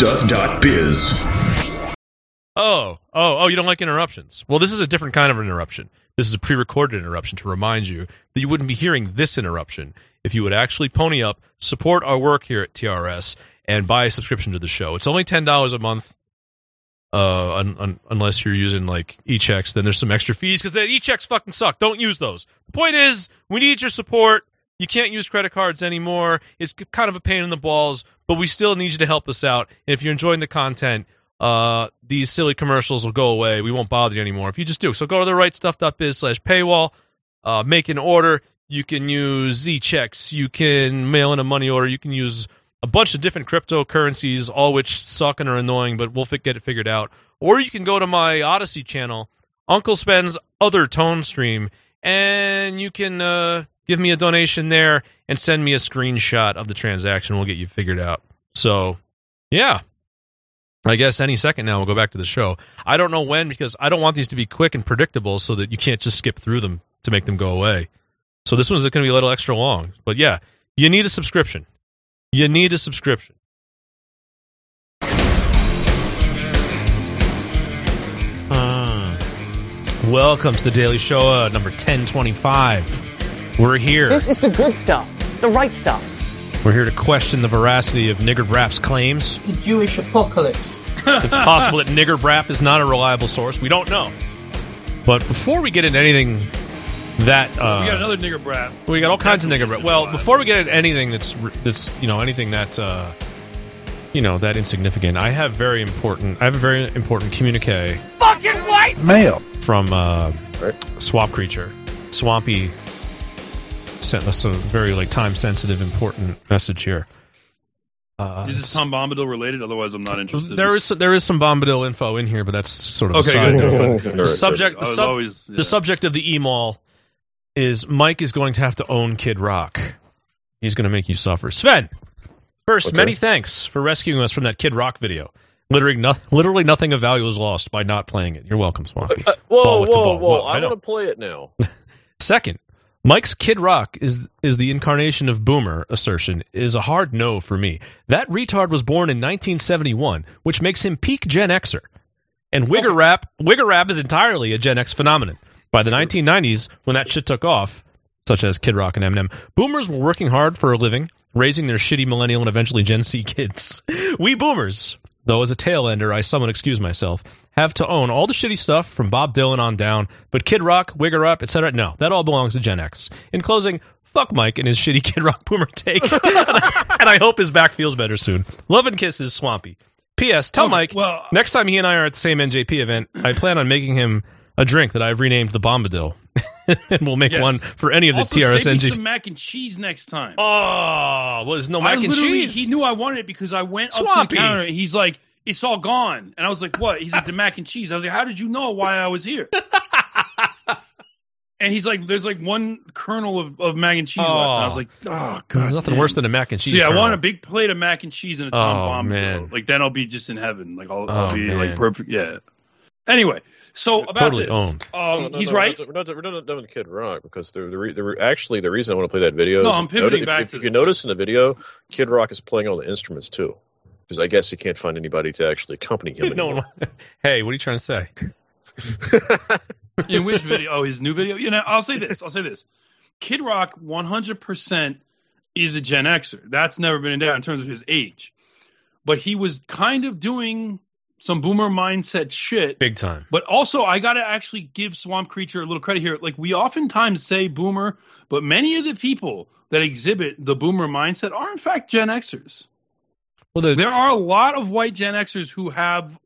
stuff.biz. Oh, oh, oh, you don't like interruptions. Well, this is a different kind of interruption. This is a pre recorded interruption to remind you that you wouldn't be hearing this interruption if you would actually pony up, support our work here at TRS, and buy a subscription to the show. It's only $10 a month. Uh, un- un- unless you're using like e-checks, then there's some extra fees because the e-checks fucking suck. Don't use those. The point is, we need your support. You can't use credit cards anymore. It's kind of a pain in the balls, but we still need you to help us out. And if you're enjoying the content, uh, these silly commercials will go away. We won't bother you anymore if you just do. So go to the rightstuff.biz slash paywall, uh, make an order. You can use Z checks. You can mail in a money order. You can use a bunch of different cryptocurrencies, all which suck and are annoying, but we'll get it figured out. Or you can go to my Odysee channel, Uncle Sven's other tone stream, and you can uh, give me a donation there and send me a screenshot of the transaction. We'll get you figured out. So, yeah. I guess any second now we'll go back to the show. I don't know when because I don't want these to be quick and predictable so that you can't just skip through them to make them go away. So this one's going to be a little extra long. But yeah, you need a subscription. You need a subscription. Uh, welcome to the Daily Show, uh, number 1025. We're here. This is the good stuff, the right stuff. We're here to question the veracity of Nigger Brap's claims. the Jewish apocalypse. It's possible that Nigger Brap is not a reliable source. We don't know. But before we get into anything that uh, We got another nigger brat. we got all kinds of nigger what Brap. Well, before we get into anything that's that's you know anything that's uh, you know that insignificant, I have very important. I have a very important communique Fucking white! Mail from uh, Swamp Creature. Swampy sent us a very like time sensitive important message here. Uh, Is this Tom Bombadil related? Otherwise, I'm not interested. there is there is some Bombadil info in here, but that's sort of Okay, side good. note. The subject I the, was sub- always yeah. the subject of the email is Mike is going to have to own Kid Rock. He's going to make you suffer. Sven, first, Okay. many thanks for rescuing us from that Kid Rock video. Literally, no, literally nothing of value was lost by not playing it. You're welcome, Swampy. Uh, whoa, Ball, whoa, whoa! I I want to play it now. Second, Mike's Kid Rock is is the incarnation of boomer assertion is a hard no for me. That retard was born in 1971, which makes him peak Gen Xer. And Wigger Rap, Wigger Rap is entirely a Gen X phenomenon. By the 1990s, when that shit took off, such as Kid Rock and Eminem, boomers were working hard for a living, raising their shitty millennial and eventually Gen Z kids. We boomers, though as a tail ender, I somewhat excuse myself, have to own all the shitty stuff from Bob Dylan on down, but Kid Rock, Wigger Up, etc. No, that all belongs to Gen X. In closing, fuck Mike and his shitty Kid Rock boomer take, and I hope his back feels better soon. Love and kisses, Swampy. P.S. Tell Mike well- next time he and I are at the same NJP event, I plan on making him a drink that I've renamed the Bombadil, and we'll make Yes. one for any of the also, TRS save NJP. some mac and cheese next time. Oh, well, there's no I mac and cheese. He knew I wanted it because I went up to the counter. and He's like, "It's all gone," and I was like, "What?" He's like, "The mac and cheese." I was like, "How did you know why I was here?" and he's like, "There's like one kernel of, of mac and cheese left." And I was Oh. like, "Oh god." There's nothing damn. worse than a mac and So, cheese. yeah, I want a big plate of mac and cheese and a Tom Oh, Bomb. man. Like then I'll be just in heaven. Like I'll, Oh, I'll be man. like perfect. Yeah. Anyway, so about totally this, owned. Um, No, no, he's no, right. We're not, we're not done with Kid Rock because the, the, re, the re, actually the reason I want to play that video. No, is I'm pivoting if, back If, to if you notice in the video, Kid Rock is playing all the instruments too, because I guess you can't find anybody to actually accompany him. no anymore. one. Hey, what are you trying to say? In which video? Oh, his new video. You know, I'll say this. I'll say this. Kid Rock 100% is a Gen Xer. That's never been in doubt in terms of his age. But he was kind of doing some boomer mindset shit. Big time. But also, I got to actually give Swamp Creature a little credit here. Like, we oftentimes say boomer, but many of the people that exhibit the boomer mindset are, in fact, Gen Xers. Well, the, There are a lot of white Gen Xers who have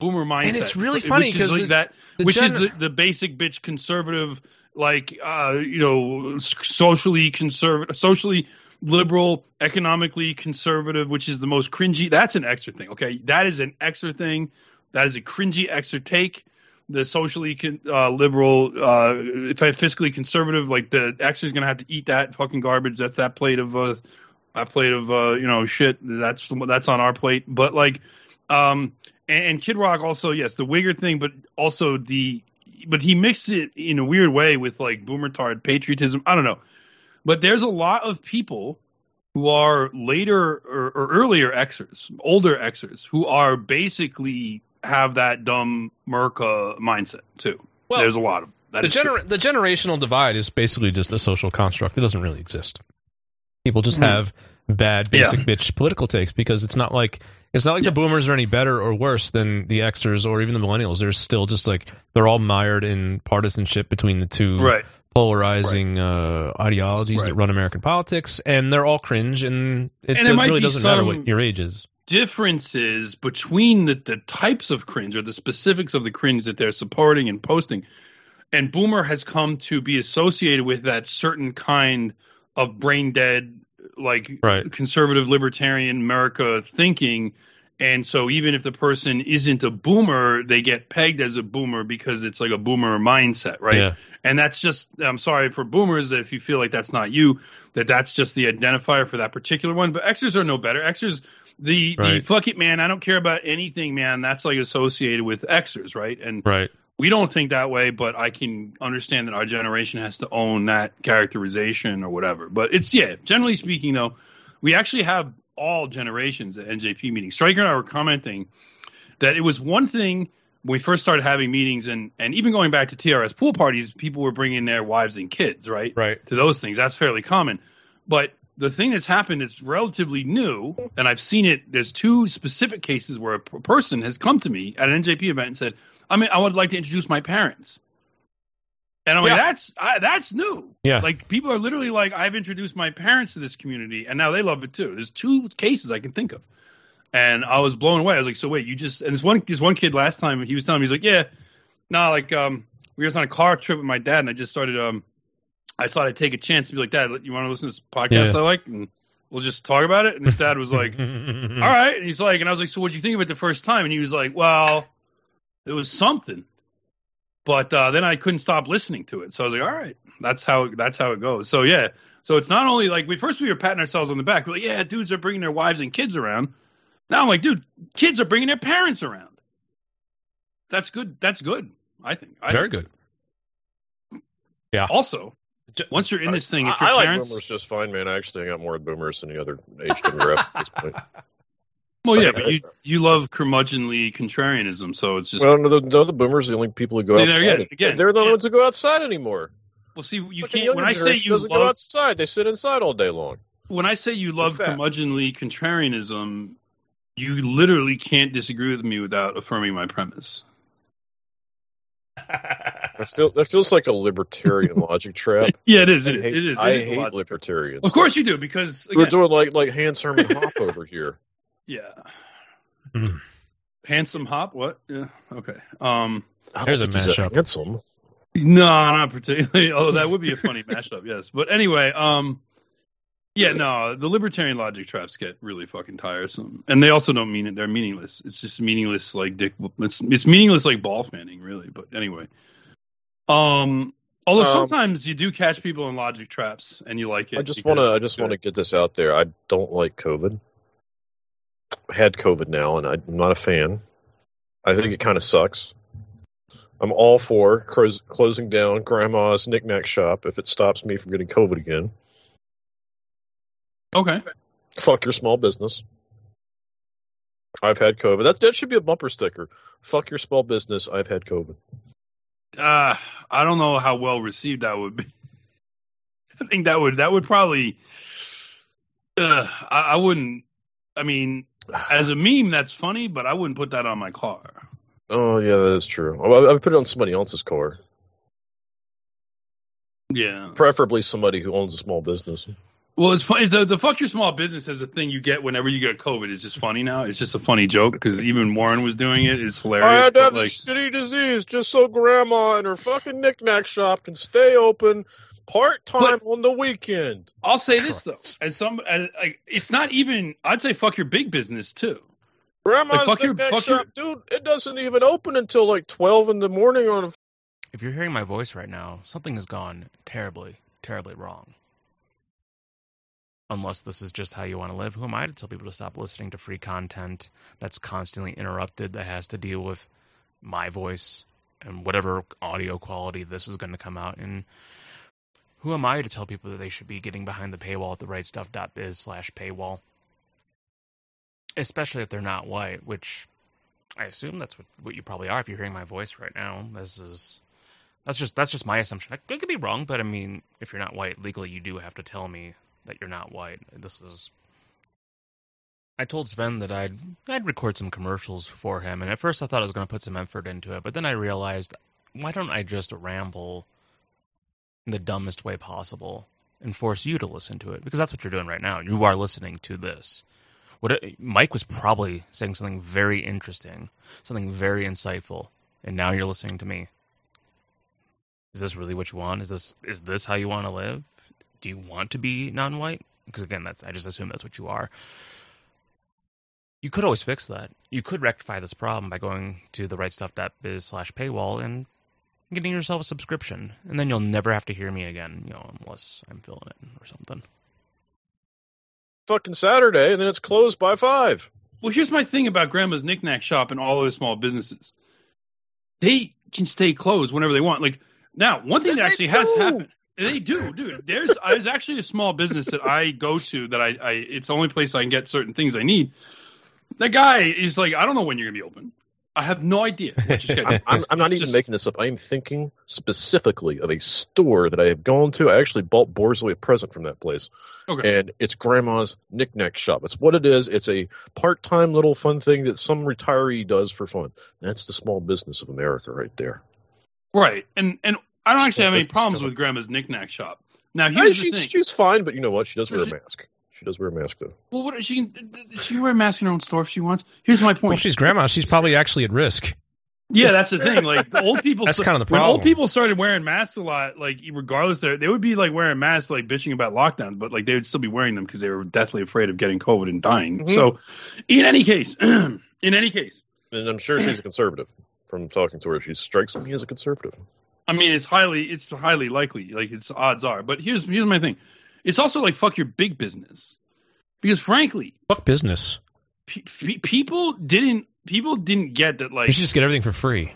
boomer mindset, And it's really funny is 'cause like that, the which gen- is the, the basic bitch conservative, like uh, you know, socially conservative, socially liberal, economically conservative, which is the most cringy. That's an extra thing. Okay, that is an extra thing. That is a cringy extra take. The socially uh, liberal, uh, if I fiscally conservative, like the extra is gonna have to eat that fucking garbage. That's that plate of uh, that plate of uh, you know shit. That's that's on our plate. But like, um, and, and Kid Rock also yes, the Wigger thing, but also the but he mixed it in a weird way with like boomer tard patriotism. I don't know, but there's a lot of people who are later or, or earlier Xers, older Xers, who are basically have that dumb Merca mindset too. Well, there's a lot of them. That the, gener- the generational divide is basically just a social construct. It doesn't really exist. People just Mhm. have bad basic Yeah. bitch political takes because it's not like it's not like the boomers are any better or worse than the Xers or even the millennials. They're still just like they're all mired in partisanship between the two right. Polarizing uh, ideologies Right. that run American politics, and they're all cringe, and it And really doesn't matter what your age is. differences between the, the types of cringe or the specifics of the cringe that they're supporting and posting. And Boomer has come to be associated with that certain kind of brain dead, like Right. conservative libertarian America thinking. And so even if the person isn't a boomer, they get pegged as a boomer because it's like a boomer mindset, right? Yeah. And that's just, I'm sorry for boomers that if you feel like that's not you, that that's just the identifier for that particular one. But Xers are no better. Xers, the, the fuck it, man, I don't care about anything, man, that's like associated with Xers, right? And Right. we don't think that way, but I can understand that our generation has to own that characterization or whatever. But it's, yeah, generally speaking, though, we actually have all generations at NJP meetings. Striker and I were commenting that it was one thing when we first started having meetings and, and even going back to TRS pool parties, people were bringing their wives and kids, right? Right. To those things. That's fairly common. But the thing that's happened is relatively new, and I've seen it. There's two specific cases where a person has come to me at an NJP event and said, I mean, I would like to introduce my parents. And I'm Yeah. like, that's I, that's new. Yeah. Like people are literally like, I've introduced my parents to this community, and now they love it too. There's two cases I can think of, and I was blown away. I was like, so wait, you just and this one this one kid last time he was telling me he's like, yeah, no, like um, we were on a car trip with my dad, and I just started um, I thought I'd take a chance to be like, Dad, you want to listen to this podcast Yeah. I like, and we'll just talk about it. And his dad was like, all right. And he's like, and I was like, so what'd you think of it the first time? And he was like, well, it was something. But uh, then I couldn't stop listening to it. So I was like, all right, that's how that's how it goes. So yeah, so it's not only like we first we were patting ourselves on the back. We're like, yeah, dudes are bringing their wives and kids around. Now I'm like, dude, kids are bringing their parents around. That's good. That's good. I think. I Very think. good. Yeah. Also, once you're in this thing, if I, your I like parents, boomers just fine, man. I actually got more boomers than the other age demographic at this point. well, yeah, but you uh, you love curmudgeonly contrarianism, so it's just Well, no, the, no, the boomers are the only people who go See, there outside. again, again, They're the only yeah. ones who go outside anymore. well. See, you Fucking can't. When I say you doesn't go love outside, they sit inside all day long. when I say you love curmudgeonly contrarianism, you literally can't disagree with me without affirming my premise. That, feel, that feels like a libertarian logic trap. Yeah, it is. It, hate, it is. I it is a hate libertarians. Of course you do, because We're doing like like Hans Hermann Hoppe over here. Yeah. Mm. Handsome hop? What? Yeah. Okay. Um. I don't There's a think he's that mashup. Handsome. No, not particularly. Oh, that would be a funny mashup. Yes, but anyway. Um. Yeah, no, the libertarian logic traps get really fucking tiresome, and they also don't mean it. They're meaningless. It's just meaningless, like dick. It's it's meaningless, like ball fanning, really. But anyway, um, although Um, sometimes you do catch people in logic traps, and you like it. I just want to. I just want to get this out there. I don't like COVID. Had COVID now, and I'm not a fan. I think it kind of sucks. I'm all for closing down Grandma's knickknack shop if it stops me from getting COVID again. Okay. Fuck your small business. I've had COVID. That that should be a bumper sticker. Fuck your small business. I've had COVID. Uh, I don't know how well received that would be. I think that would that would probably. Uh, I, I wouldn't. I mean, as a meme, that's funny, but I wouldn't put that on my car. Oh yeah, that is true. I, I would put it on somebody else's car, Yeah. preferably somebody who owns a small business. Well, it's funny. The, the fuck your small business is a thing you get whenever you get COVID. It's just funny now. It's just a funny joke because even Warren was doing it. It's hilarious. I had to have but, like, this shitty disease just so grandma and her fucking knickknack shop can stay open part time on the weekend. I'll say this though, as some, as, like, it's not even. I'd say fuck your big business too. Grandma's Like, fuck your- knickknack fuck your- dude, it doesn't even open until like 12 in the morning on a If you're hearing my voice right now, something has gone terribly, terribly wrong. Unless this is just how you want to live, who am I to tell people to stop listening to free content that's constantly interrupted, that has to deal with my voice and whatever audio quality this is going to come out in? Who am I to tell people that they should be getting behind the paywall at the rightstuff.biz slash paywall? Especially if they're not white, which I assume that's what, what you probably are if you're hearing my voice right now. This is that's just that's just my assumption. I could be wrong, but I mean, if you're not white legally, you do have to tell me that you're not white. This is. I told Sven that I'd I'd record some commercials for him, and at first I thought I was going to put some effort into it, but then I realized, why don't I just ramble in the dumbest way possible and force you to listen to it? Because that's what you're doing right now. You are listening to this. What Mike was probably saying something very interesting, something very insightful, and now you're listening to me. Is this really what you want? Is this is this how you want to live? Do you want to be non-white? Because again, that's I just assume that's what you are. You could always fix that. You could rectify this problem by going to the rightstuff.biz slash paywall and getting yourself a subscription, and then you'll never have to hear me again, you know, unless I'm filling it or something. fucking Saturday and then it's closed by 5. Well, here's my thing about Grandma's Knickknack Shop and all other small businesses. They can stay closed whenever they want. Like now, one thing that they actually has happened. They do, dude. There's there's actually a small business that I go to that I, I it's the only place I can get certain things I need. That guy is like, I don't know when you're gonna be open. I have no idea. I'm, I'm not It's even just- making this up. I'm thinking specifically of a store that I have gone to. I actually bought Borzoi a present from that place. Okay. And it's grandma's knickknack shop. It's what it is. It's a part time little fun thing that some retiree does for fun. That's the small business of America right there. Right. And and I don't actually have any problems with Grandma's Knickknack Shop. Now here's the she's thing. she's fine, but you know what? She does wear a mask. She does wear a mask though. well, what she can she can wear a mask in her own store if she wants. Here's my point. Well, she's grandma. She's probably actually at risk. Yeah, that's the thing. Like the old people, That's kind of the problem. when old people started wearing masks a lot, like regardless, they they would be like wearing masks, like bitching about lockdowns, but like they would still be wearing them because they were deathly afraid of getting COVID and dying. Mhm. So, in any case, in any case, And I'm sure she's a conservative. From talking to her, she strikes me as a conservative. I mean, it's highly it's highly likely, like it's odds are. But here's here's my thing. It's also like fuck your big business, because frankly, Fuck business. pe- pe- people didn't people didn't get that like You should just get everything for free.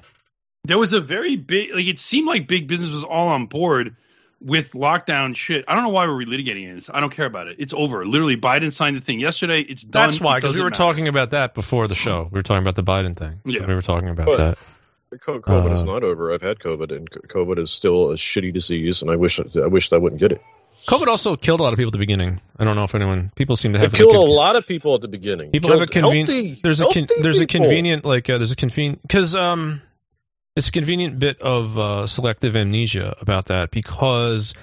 there was a very big like it seemed like big business was all on board with lockdown shit. I don't know why we're relitigating this. I don't care about it. It's over. Literally, Biden signed the thing yesterday. It's done. That's why, It because we were matter. talking about that before the show. We were talking about the Biden thing. Yeah. we were talking about But- that. Co- COVID is Uh, not over. I've had COVID, and COVID is still a shitty disease, and I wish I wish I wouldn't get it. COVID also killed a lot of people at the beginning. I don't know if anyone people seem to have It killed a a lot of people at the beginning. people have a convenient. There's a con- there's a convenient like uh, there's a convenient because um it's a convenient bit of uh, selective amnesia about that because it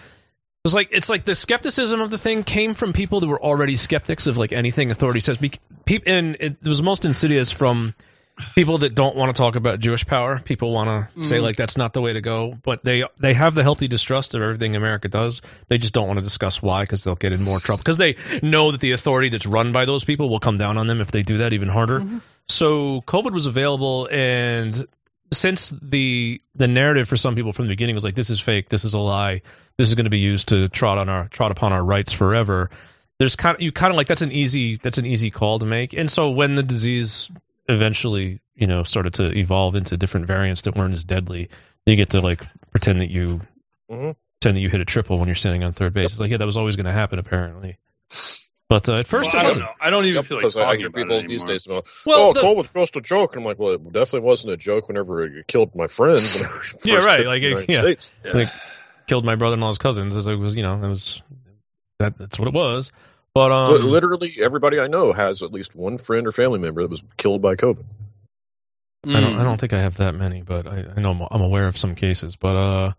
was like it's like the skepticism of the thing came from people that were already skeptics of like anything authority says. Be- peop- and it was most insidious from people that don't want to talk about Jewish power. People want to say Mhm. like that's not the way to go, but they they have the healthy distrust of everything America does. They just don't want to discuss why because they'll get in more trouble because they know that the authority that's run by those people will come down on them if they do that even harder. So COVID was available and since the the narrative for some people from the beginning was like this is fake, this is a lie, this is going to be used to trot on our trot upon our rights forever. There's kind of you kind of like that's an easy that's an easy call to make. And so when the disease eventually you know started to evolve into different variants that weren't as deadly, you get to like pretend that you Mhm. pretend that you hit a triple when you're standing on third base. It's like yeah, that was always going to happen apparently. But uh, at first Well, I don't wasn't. know. I don't even Yep, feel like because I talking hear about people it these days about, Well, oh, the- COVID's just a joke. And I'm like, well, it definitely wasn't a joke whenever it killed my friend. when I first Yeah, right, like, United yeah. States. Like, killed my brother-in-law's cousins. As it was, you know, it was that. That's what it was. But um, But literally, everybody I know has at least one friend or family member that was killed by COVID. I don't. I don't think I have that many, but I, I know I'm, I'm aware of some cases. But uh,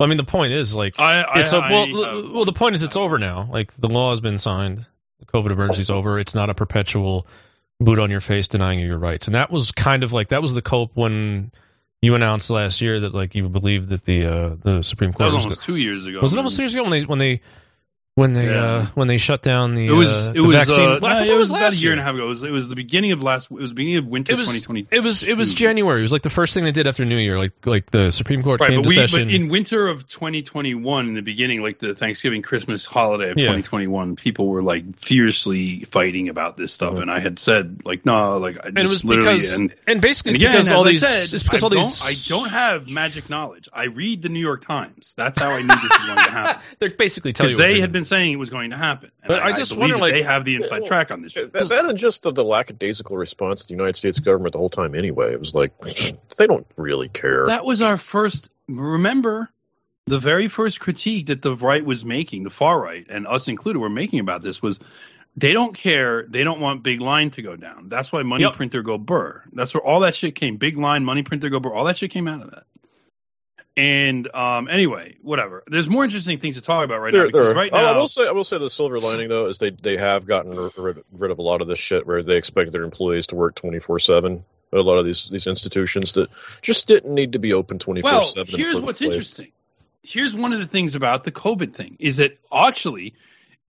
I mean, the point is like I, I, it's a, I well, have- well. The point is it's over now. Like the law has been signed. The COVID emergency's over. It's not a perpetual boot on your face denying you your rights. And that was kind of like that was the cope when you announced last year that like you believed that the uh, the Supreme that Court was was, almost two years ago. was it almost two years ago when they when they when they Yeah. uh, when they shut down the It was uh, it was vaccine? uh, Well, I no, think it it was about a last year and a half ago. It was it was the beginning of last. It was the beginning of winter It was 2020. it was it was January. It was like the first thing they did after New Year. Like like the Supreme Court Right, came but to we session. but in winter of 2021, in the beginning, like the Thanksgiving Christmas holiday of Yeah. 2021, people were like fiercely fighting about this stuff, and I had said like no, like I just and it was literally because and, and basically and again, because all I these said, it's because I all don't, these I don't have magic knowledge. I read the New York Times. That's how I knew this was going to happen. they're basically telling Because you they had been saying it was going to happen. And But I just believe wonder, like- they have the inside well, track on this. That, that and just the, the lackadaisical response to the United States government the whole time anyway. It was like they don't really care. That was our first. Remember, the very first critique that the right was making, the far right, and us included, were making about this was they don't care. They don't want big line to go down. That's why money Yep. printer go burr. That's where all that shit came. Big line, money printer go burr. All that shit came out of that. And um, anyway, whatever. There's more interesting things to talk about right now because there- right oh, now, I will say, I will say the silver lining though is they they have gotten rid, rid of a lot of this shit where they expect their employees to work twenty four seven. A lot of these these institutions that just didn't need to be open twenty four Well, seven. here's what's interesting. Here's one of the things about the COVID thing is that actually,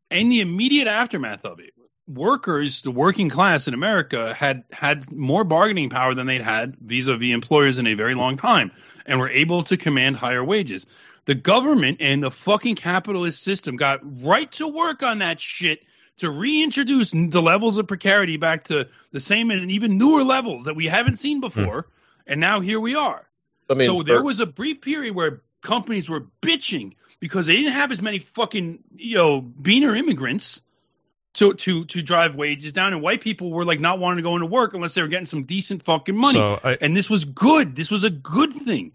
in the immediate aftermath of it, workers, the working class in America, had had more bargaining power than they'd had vis-a-vis employers in a very long time, and were able to command higher wages. The government and the fucking capitalist system got right to work on that shit to reintroduce the levels of precarity back to the same and even newer levels that we haven't seen hmm. before. And now here we are I mean, so there was a brief period where companies were bitching because they didn't have as many fucking you know beaner immigrants to to to drive wages down, and white people were like not wanting to go into work unless they were getting some decent fucking money. So I, and this was good. This was a good thing.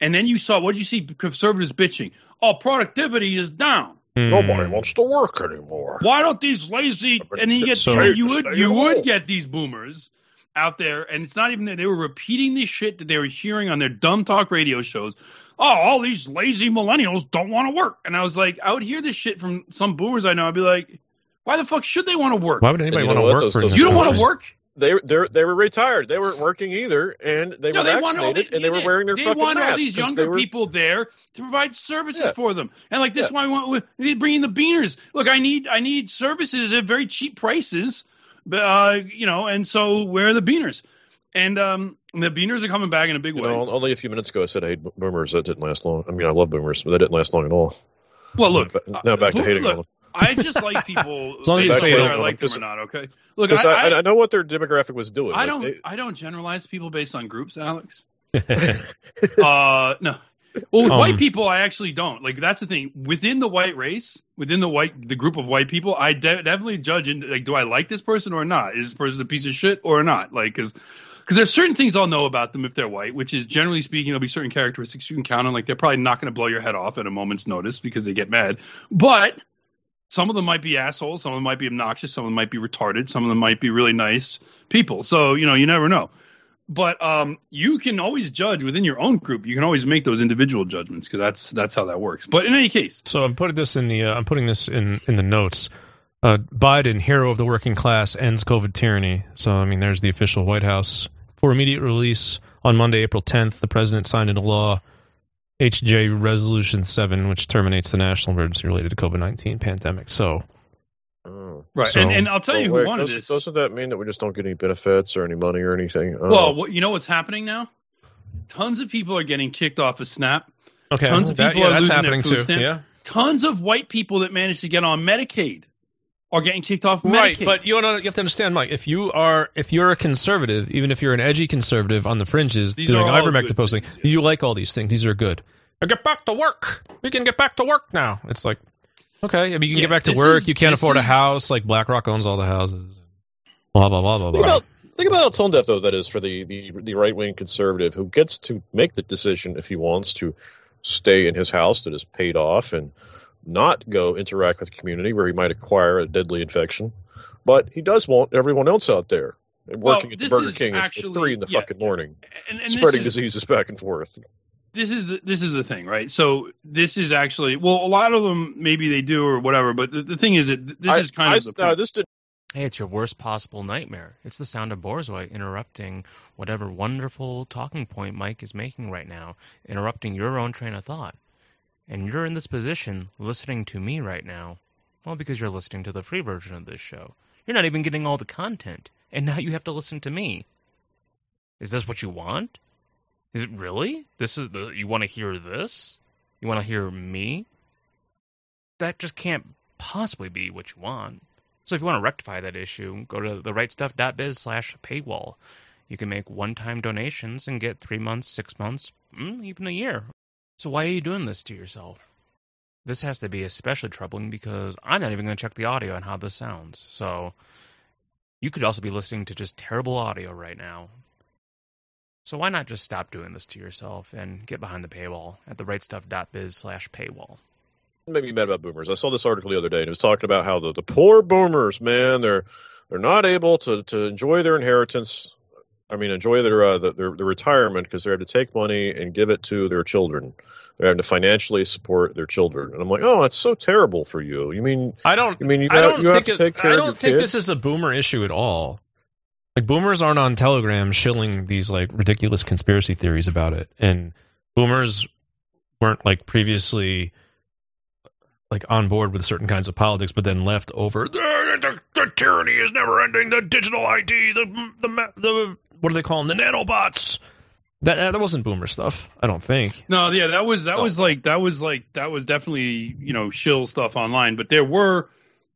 And then you saw what did you see conservatives bitching? Oh, productivity is down. nobody Hmm. wants to work anymore. Why don't these lazy? And then you get So- you would you home. would get these boomers out there, and it's not even that they were repeating this shit that they were hearing on their dumb talk radio shows. Oh, all these lazy millennials don't want to work, and I was like, I would hear this shit from some boomers I know. I'd be like, why the fuck should they want to work? why would anybody you want to work Those- for those this You don't want to work. They they they were retired. They weren't working either, and they No, were they want vaccinated, the- and they were wearing their They fucking want all these younger were- people there to provide services Yeah. for them, and like this, Yeah. why we want they bring in the beaners. Look, I need I need services at very cheap prices, but uh, you know, and so where are the beaners? And um, the beaners are coming back in a big You way. know, only a few minutes ago I said I hate boomers. That didn't last long. I mean, I love boomers, but that didn't last long at all. well, look, But now back to uh, hating look, them. I just like people. As long as you based say on it whether I like them or not. Okay. Look, I, I, I, I know what their demographic was doing. I Like, don't they- I don't generalize people based on groups, Alex. uh no. Well, with Um, white people, I actually don't. Like that's the thing. Within the white race, within the white the group of white people, I de- definitely judge. In, like, do I like this person or not? Is this person a piece of shit or not? Like, because because there's certain things I'll know about them if they're white, which is generally speaking, there'll be certain characteristics you can count on. Like they're probably not going to blow your head off at a moment's notice because they get mad. But some of them might be assholes. Some of them might be obnoxious. Some of them might be retarded. Some of them might be really nice people. So you know, you never know. But um, you can always judge within your own group. You can always make those individual judgments because that's that's how that works. But in any case, So I'm putting this in the uh, I'm putting this in in the notes. Uh, Biden, hero of the working class, ends COVID tyranny. So I mean, there's the official White House for immediate release on Monday, April 10th. The president signed into law HJ Resolution 7, which terminates the national emergency related to COVID-19 pandemic. So Oh. right, So- and, and I'll tell you who wait, wanted does, this. Doesn't that mean that we just don't get any benefits or any money or anything? Oh. Well, what, you know what's happening now? Tons of people are getting kicked off of SNAP. okay, Tons of that- people yeah, are that's losing their happening food too. stamps. Yeah, Tons of white people that managed to get on Medicaid are getting kicked off Medicaid. right. But you, know, you have to understand, Mike. If you are if you're a conservative, even if you're an edgy conservative on the fringes, These doing ivermectin posting, yeah. you like all these things. These are good. Now get back to work. We can get back to work now. It's like okay, I mean, you can Yeah, get back to work. is- you can't this afford a house. Like BlackRock owns all the houses. Blah blah blah blah Think blah. about think about how tone deaf though that is for the the, the right wing conservative who gets to make the decision if he wants to stay in his house that is paid off and not go interact with the community where he might acquire a deadly infection, but he does want everyone else out there and Well, working at the Burger King at- actually- at three in the yeah. fucking morning, and, and spreading is, diseases back and forth. this is the, this is the thing, right? So this is actually well, a lot of them maybe they do or whatever, but the, the thing is that this I- is kind I, of the no, this did Hey, it's your worst possible nightmare. It's the sound of Borzoi interrupting whatever wonderful talking point Mike is making right now, interrupting your own train of thought. And you're in this position listening to me right now, well, because you're listening to the free version of this show. You're not even getting all the content, and now you have to listen to me. Is this what you want? Is it really? This is the you want to hear this? You want to hear me? That just can't possibly be what you want. So if you want to rectify that issue, go to therightstuff.biz slash paywall. You can make one-time donations and get three months, six months, mm, even a year. So why are you doing this to yourself? This has to be especially troubling because I'm not even going to check the audio on how this sounds. So you could also be listening to just terrible audio right now. So why not just stop doing this to yourself and get behind the paywall at therightstuff.biz slash paywall? make me mad about boomers. I saw this article the other day, and it was talking about how the, the poor boomers, man, they're they're not able to, to enjoy their inheritance. I mean, enjoy their uh, the, their, their retirement because they have to take money and give it to their children. They're having to financially support their children, and I'm like, oh, that's so terrible for you. You mean I don't. you mean you, I have, don't you have think to it- take care I of don't your think kids? this is a boomer issue at all. Like boomers aren't on Telegram shilling these like ridiculous conspiracy theories about it, and boomers weren't like previously like on board with certain kinds of politics, but then left over the, the, the tyranny is never ending. The digital ID, the the the what do they call them? The nanobots. That that wasn't boomer stuff. I don't think. No, yeah, that was that Oh. was like that was like that was definitely you know shill stuff online, but there were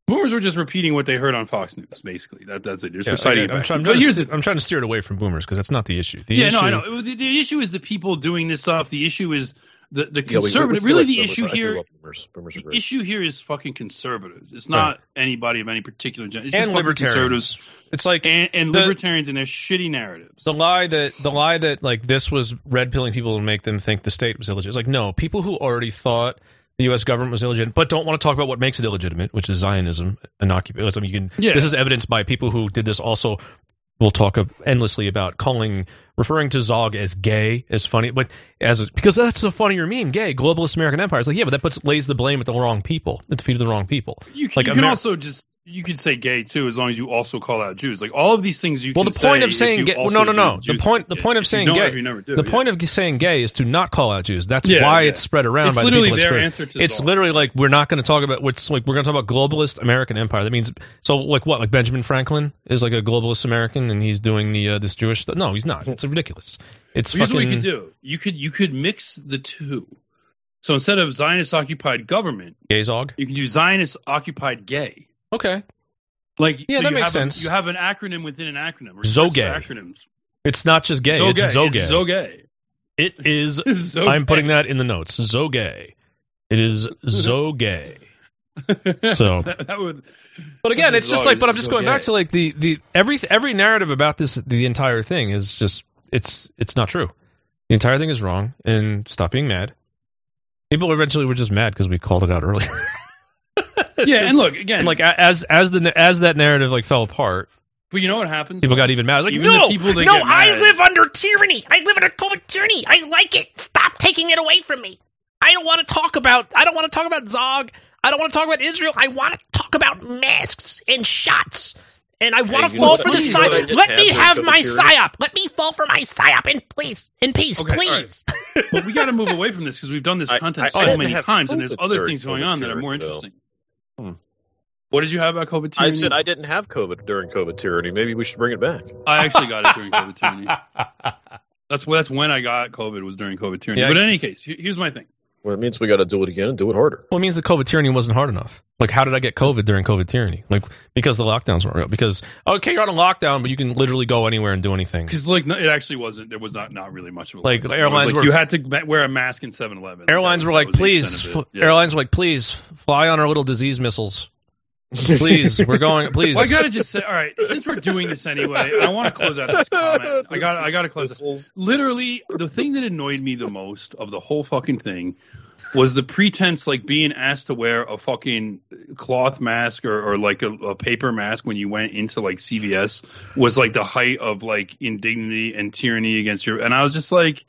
boomers were just repeating what they heard on Fox News, basically. That that's it. They're Yeah, reciting it I'm, trying, I'm, trying to, st- I'm trying to steer it away from boomers because that's not the issue. The yeah, issue, no, I know. The, the issue is the people doing this stuff. The issue is the the Yeah, we- we- conservative. really, the boomers. issue here boomers. Boomers the issue here is fucking conservatives. It's not anybody of any particular gen. It's just and libertarians. conservatives It's like and, and the- libertarians and their shitty narratives. the lie that the lie that like this was red pilling people to make them think the state was illegitimate. It's like no, people who already thought the U.S. government was illegitimate, but don't want to talk about what makes it illegitimate, which is Zionism and occupation. I mean, you can. Yeah. This is evidenced by people who did this. Also, we'll talk of, endlessly about calling referring to Zog as gay as funny, but as because that's a funnier meme, gay globalist American empire. It's like yeah, but that puts lays the blame at the wrong people, at the feet of the wrong people. You, Like you can also just you could say gay too, as long as you also call out Jews. Like all of these things you. Well, the point of saying gay, well, no, no, no. Jews The point, the point of saying gay, if you never do, the yeah. point of saying gay is to not call out Jews. That's Yeah, why yeah. it's spread around It's by the literally people. it's their answer to It's literally like we're not going to talk about what's like we're going to talk about globalist American empire. That means so like what? Like Benjamin Franklin is like a globalist American and he's doing the uh, this Jewish stuff. No, he's not. It's ridiculous. It's Here's fucking. what you could do. You could you could mix the two. So instead of Zionist occupied government, gayzog, you can do Zionist occupied gay. Okay, Like Yeah, so that makes have a- sense. you have an acronym within an acronym. or Zogay. Acronyms. it's not just gay. Zogay. It's Zogay. It's Zogay. It is. Zogay. I'm putting that in the notes. Zogay. It is Zogay. So- that, that would. But again, it's just like, but I'm is just going back to like the the every every narrative about this the entire thing is just it's it's not true. The entire thing is wrong, and stop being mad. People eventually were just mad because we called it out earlier. Yeah, and look again. And like as as the as that narrative like fell apart, but you know what happens? people got even mad. Like, Even no, the people that no, get I mad- live under tyranny. I live under COVID tyranny. I like it. Stop taking it away from me. I don't want to talk about. I don't want to talk about Zog. I don't want to talk about Israel. I want to talk about masks and shots. And I want to you know fall what- for the you know what I psyop. Let me have my tyranny? psyop. Let me fall for my psyop in please, in peace, Okay, all right. please. But we got to move away from this because we've done this content I- so I many times, and there's other things going COVID on that are more tyranny, though. interesting. Hmm. What did you have about COVID tyranny? I said I didn't have COVID during COVID tyranny. Maybe we should bring it back. I actually got it during COVID tyranny. That's that's when I got COVID was during COVID tyranny. Yeah. But in any case, here's my thing. Well, it means we got to do it again and do it harder. Well, it means the COVID tyranny wasn't hard enough. Like, how did I get COVID during COVID tyranny? Like, because the lockdowns weren't real. Because okay, you're on a lockdown, but you can literally go anywhere and do anything. Because like no, it actually wasn't. There was not not really much of a Like, lockdown. It airlines like were- you had to wear a mask in 7-Eleven. Airlines were like, that was the please, f- Yeah. airlines were like, please fly on our little disease missiles. Please, we're going. Please. Well, I gotta just say, all right. Since we're doing this anyway, I want to close out this comment. I got, I gotta close. It. Literally, the thing that annoyed me the most of the whole fucking thing was the pretense, like being asked to wear a fucking cloth mask or, or like a, a paper mask when you went into like CVS was like the height of like indignity and tyranny against your. And I was just like,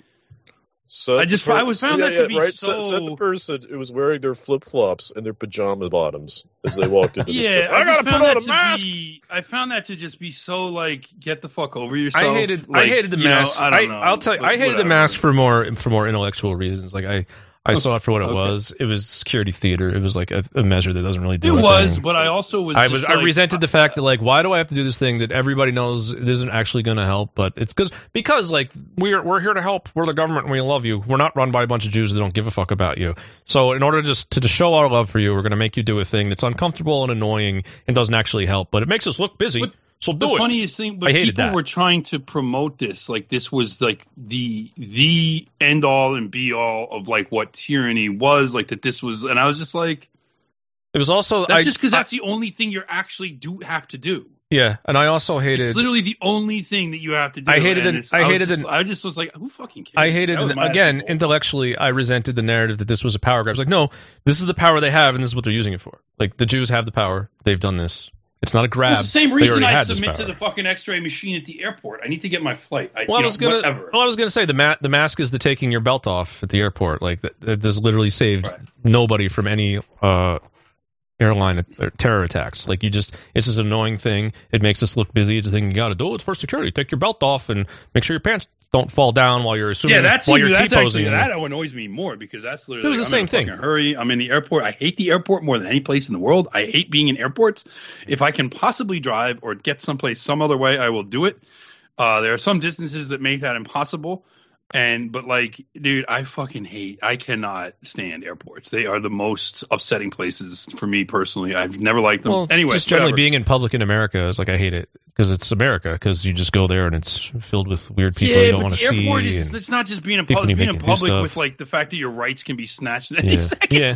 So I just- the I was found that to be right? so- Said the person who was wearing their flip flops and their pajama bottoms as they walked into this. Yeah, place. I, just gotta put found on that a to mask. Be, I found that to just be so like get the fuck over yourself. I hated I hated the you know, mask. I don't know. I, will tell you, but I hated the mask for more for more intellectual reasons. Like I I saw it for what it Okay. was. It was security theater. It was like a, a measure that doesn't really It do anything. It was, but I also was. I was like, I resented the fact that like why do I have to do this thing that everybody knows isn't actually going to help but it's cuz because like we're we're here to help we're the government and we love you we're not run by a bunch of Jews that don't give a fuck about you so in order to just to, to show our love for you we're going to make you do a thing that's uncomfortable and annoying and doesn't actually help but it makes us look busy But so the do it funniest thing, but I hated people that. were trying to promote this like this was like the the end all and be all of like what tyranny was, like that this was, and I was just like, it was also that's I, just because that's the only thing you actually do have to do. yeah and I also hated It's literally the only thing that you have to do. I hated it- it's- I hated it- I just was like, who fucking cares? I hated my again intellectually. I resented the narrative that this was a power grab. I was like, no, this is the power they have, and this is what they're using it for. Like the Jews have the power; they've done this. It's not a grab. It's the same reason I submit to the fucking X-ray machine at the airport. I need to get my flight. I, Well, I was know, gonna. whatever. Well, I was gonna say the ma- the mask is the taking your belt off at the airport. Like that, that has literally saved Right. nobody from any uh, airline terror attacks. Like you just, it's just an annoying thing. It makes us look busy. It's a thing you got to do. It's for security. Take your belt off and make sure your pants don't fall down while you're assuming yeah, that's while you're that's actually that annoys me more because that's literally It was like, the I'm in same a thing. Hurry! I'm in the airport. I hate the airport more than any place in the world. I hate being in airports. If I can possibly drive or get someplace some other way, I will do it. Uh, there are some distances that make that impossible. And but like, dude, I fucking hate. I cannot stand airports. They are the most upsetting places for me personally. I've never liked them. Well, anyway, just generally whatever. being in public in America is like I hate it because it's America because you just go there and it's filled with weird people yeah, you don't want to see. airport is it's not just being in public, being in public with like the fact that your rights can be snatched at any yeah, second. yeah.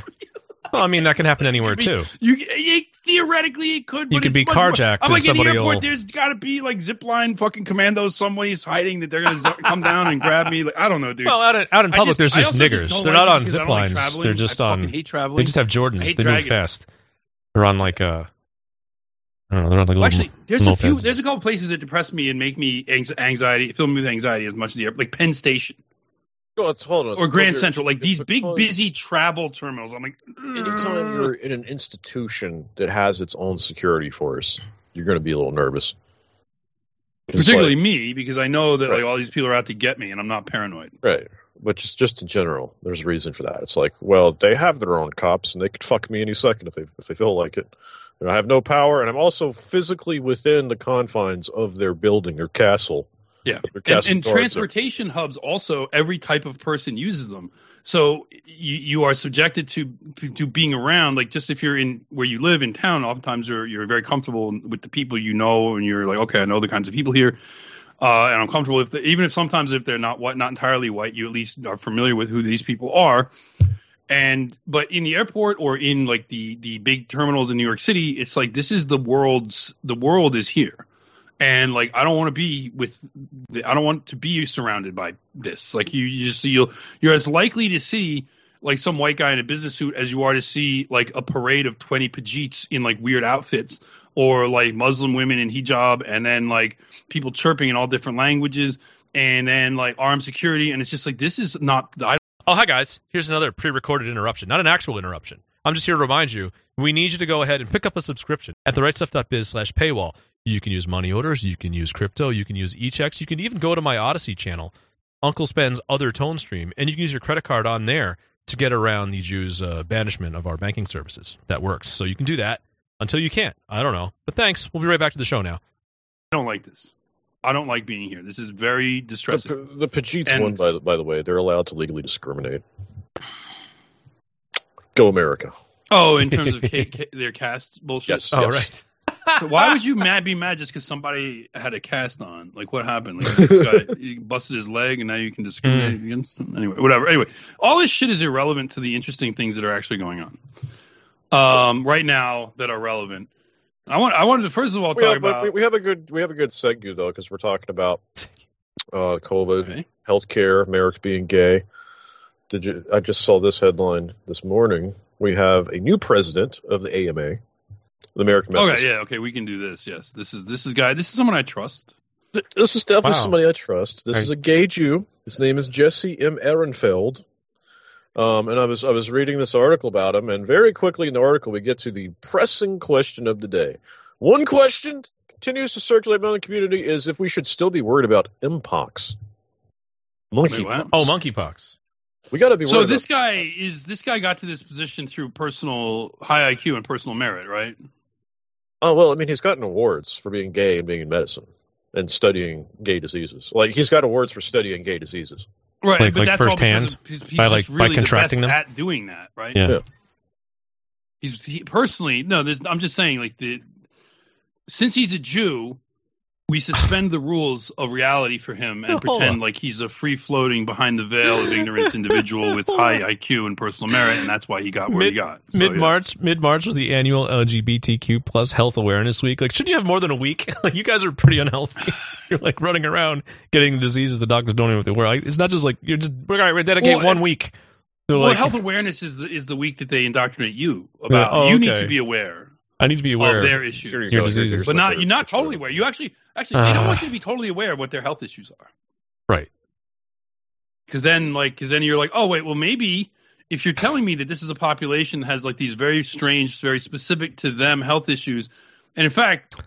Well, I mean that can happen anywhere be- too. You, you theoretically it could. You could be carjacked I'm like in the airport. will- There's got to be like zipline fucking commandos someplace hiding that they're gonna z- come down and grab me. Like I don't know, dude. Well, out in, out in public, just- there's just also just niggers. They're like not on zip don't like lines. They're just I on. hate traveling. They just have Jordans. They move fast. They're on like uh, I don't know. They're on like Well, actually, there's a few. There's a couple places that depress me and make me anxiety, fill me with anxiety as much as the airport, like Penn Station No, it's hold on. or Grand Central, like these big, busy travel terminals. I'm like, Anytime you're in an institution that has its own security force, you're going to be a little nervous. It's particularly like- me because I know that Right. like all these people are out to get me, and I'm not paranoid. right, but just just in general, there's a reason for that. It's like, well, they have their own cops, and they could fuck me any second if they if they feel like it. And I have no power, and I'm also physically within the confines of their building or castle. Yeah, and, and transportation hubs also every type of person uses them. So you you are subjected to to being around like just if you're in where you live in town, oftentimes you're you're very comfortable with the people you know, and you're like, okay, I know the kinds of people here, uh, and I'm comfortable if the, even if sometimes if they're not white, not entirely white, you at least are familiar with who these people are. And but in the airport or in like the the big terminals in New York City, it's like this is the world's the world is here and like I don't want to be with I don't want to be surrounded by this. Like you, you just you'll you're as likely to see like some white guy in a business suit as you are to see like a parade of twenty pajeets in like weird outfits or like Muslim women in hijab and then like people chirping in all different languages and then like armed security and it's just like this is not I Oh, hi guys. Here's another pre-recorded interruption, not an actual interruption. I'm just here to remind you, we need you to go ahead and pick up a subscription at therightstuff.biz slash paywall. You can use money orders, you can use crypto, you can use e-checks, you can even go to my Odysee channel, Uncle Sven's other tone stream, and you can use your credit card on there to get around the Jews' uh, banishment of our banking services. That works. So you can do that until you can't. I don't know. But thanks. We'll be right back to the show now. I don't like this. I don't like being here. This is very distressing. The, the Pajeets And- one, by the, by the way, they're allowed to legally discriminate. Go America! Oh, in terms of K, K, their caste bullshit. Yes. Oh, yes. right. So why would you mad be mad just because somebody had a cast on? Like what happened? Like this guy he busted his leg and now you can discriminate Hmm. against him. Anyway, whatever. Anyway, all this shit is irrelevant to the interesting things that are actually going on. Um, right now that are relevant. I want. I wanted to first of all We talk have, about. we, we have a good we have a good segue though because we're talking about uh, COVID, Okay. healthcare, Merrick being gay. Did you? I just saw this headline this morning. We have a new president of the AMA, the American Medical Okay, yeah, okay, we can do this. Yes, this is this is guy. This is someone I trust. Th- This is definitely Wow. somebody I trust. This Right. is a gay Jew. His name is Jesse M. Ehrenfeld. Um, and I was I was reading this article about him, and very quickly in the article we get to the pressing question of the day. One question continues to circulate among the community is if we should still be worried about mpox. Monkey. Wait, what? Oh, monkeypox. We got to be So worried. this about, guy is this guy got to this position through personal high IQ and personal merit, right? oh well, I mean, he's gotten awards for being gay and being in medicine and studying gay diseases. Like he's got awards for studying gay diseases. Right, Like- but like that's all because firsthand? of- he's, he's By, just like, by contracting the them? at doing that, right? Yeah. Yeah. He's he, personally no. There's, I'm just saying, like the since he's a Jew, we suspend the rules of reality for him and Hold pretend on. like he's a free floating behind the veil of ignorance individual with high IQ and personal merit, and that's why he got where he Mid- got. So, Mid March, mid March was the annual LGBTQ plus Health Awareness Week. Like, shouldn't you have more than a week? like, you guys are pretty unhealthy. you're like running around getting diseases the doctors don't even know what they were. Like, it's not just like you're just we're gonna dedicate Well, one week. Yeah. To Well, like, health awareness is the is the week that they indoctrinate you about. oh, you need to be aware I need to be aware. of their issues, you Your go. diseases. Here's but what not they're- you're not totally aware. You actually actually they don't want you to be totally aware of what their health issues are. right. Because then, like, because then you're like, oh wait, well maybe if you're telling me that this is a population that has like these very strange, very specific to them health issues, and in fact,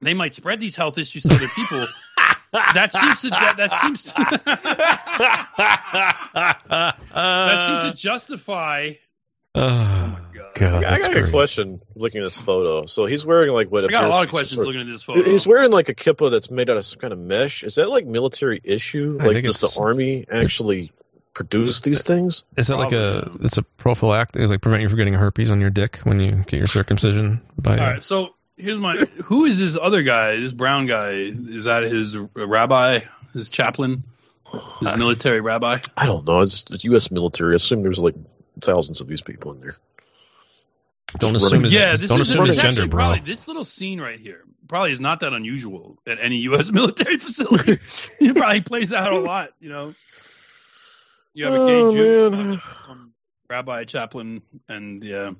they might spread these health issues to other people. that seems to that, that seems that seems to justify. oh God. God, I that's got a great. question looking at this photo. So he's wearing like what I got a lot of questions sort- looking at this photo. He's wearing like a kippa that's made out of some kind of mesh. Is that like military issue? I like, does the army actually produce these things? Is that like a? Probably. It's a prophylactic. It's like prevent you from getting herpes on your dick when you get your circumcision. By All right, so here's my. Who is this other guy? This brown guy? Is that his rabbi? His chaplain? His uh, military rabbi? I don't know. It's the U.S. military. I assume there's like thousands of these people in there. Don't assume running- his, yeah, this don't is assume his gender, bro. Probably, this little scene right here probably is not that unusual at any U.S. military facility. it probably plays out a lot. You know, you have a gay Oh, Jew, man. some rabbi, chaplain, and yeah.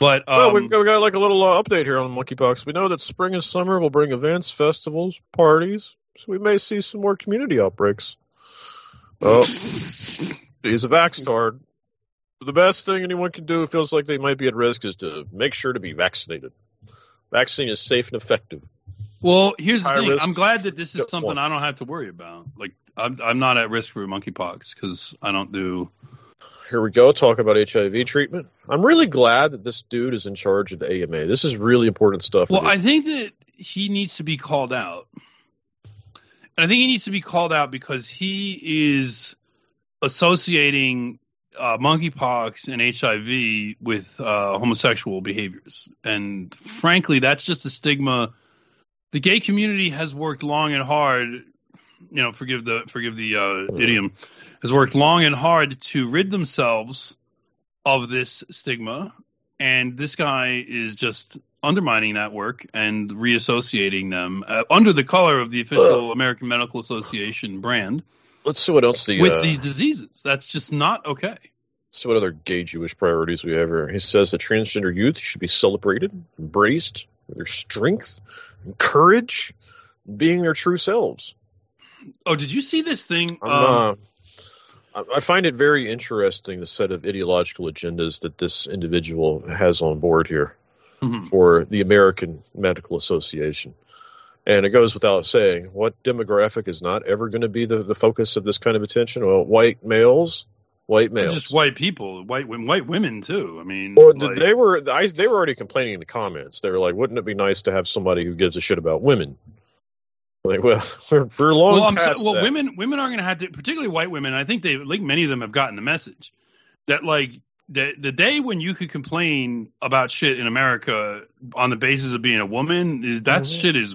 But um, well, we, we got like a little uh, update here on monkeypox. We know that spring and summer will bring events, festivals, parties, so we may see some more community outbreaks. Oh, he's a vax card. The best thing anyone can do who feels like they might be at risk is to make sure to be vaccinated. Vaccine is safe and effective. Well, here's the High thing. risk. I'm glad that this is something one. I don't have to worry about. Like, I'm I'm not at risk for monkeypox because I don't do. Here we go. Talk about HIV treatment. I'm really glad that this dude is in charge of the AMA. This is really important stuff. Well, I think that he needs to be called out, and I think he needs to be called out because he is associating uh, monkeypox and HIV with uh, homosexual behaviors, and frankly, that's just a stigma. The gay community has worked long and hard. You know, forgive the forgive the uh, idiom, has worked long and hard to rid themselves of this stigma, and this guy is just undermining that work and reassociating them uh, under the color of the official American Medical Association brand let's see what else the with uh, these diseases. That's just not okay. So, what other gay Jewish priorities we have here. He says that transgender youth should be celebrated, embraced for their strength, and courage, being their true selves. Oh, did you see this thing? Um, uh, I- find it very interesting the set of ideological agendas that this individual has on board here mhm. for the American Medical Association. And it goes without saying, what demographic is not ever going to be the, the focus of this kind of attention? Well, white males, white males. Just white people, white women, white women too. I mean, Well, like- they were I, they were already complaining in the comments. They were like, "Wouldn't it be nice to have somebody who gives a shit about women?" Like, well, we're, we're long well, past so, well, that. women women are going to have to, particularly white women. I think they, like many of them, have gotten the message that like the the day when you could complain about shit in America on the basis of being a woman is that Mhm. shit is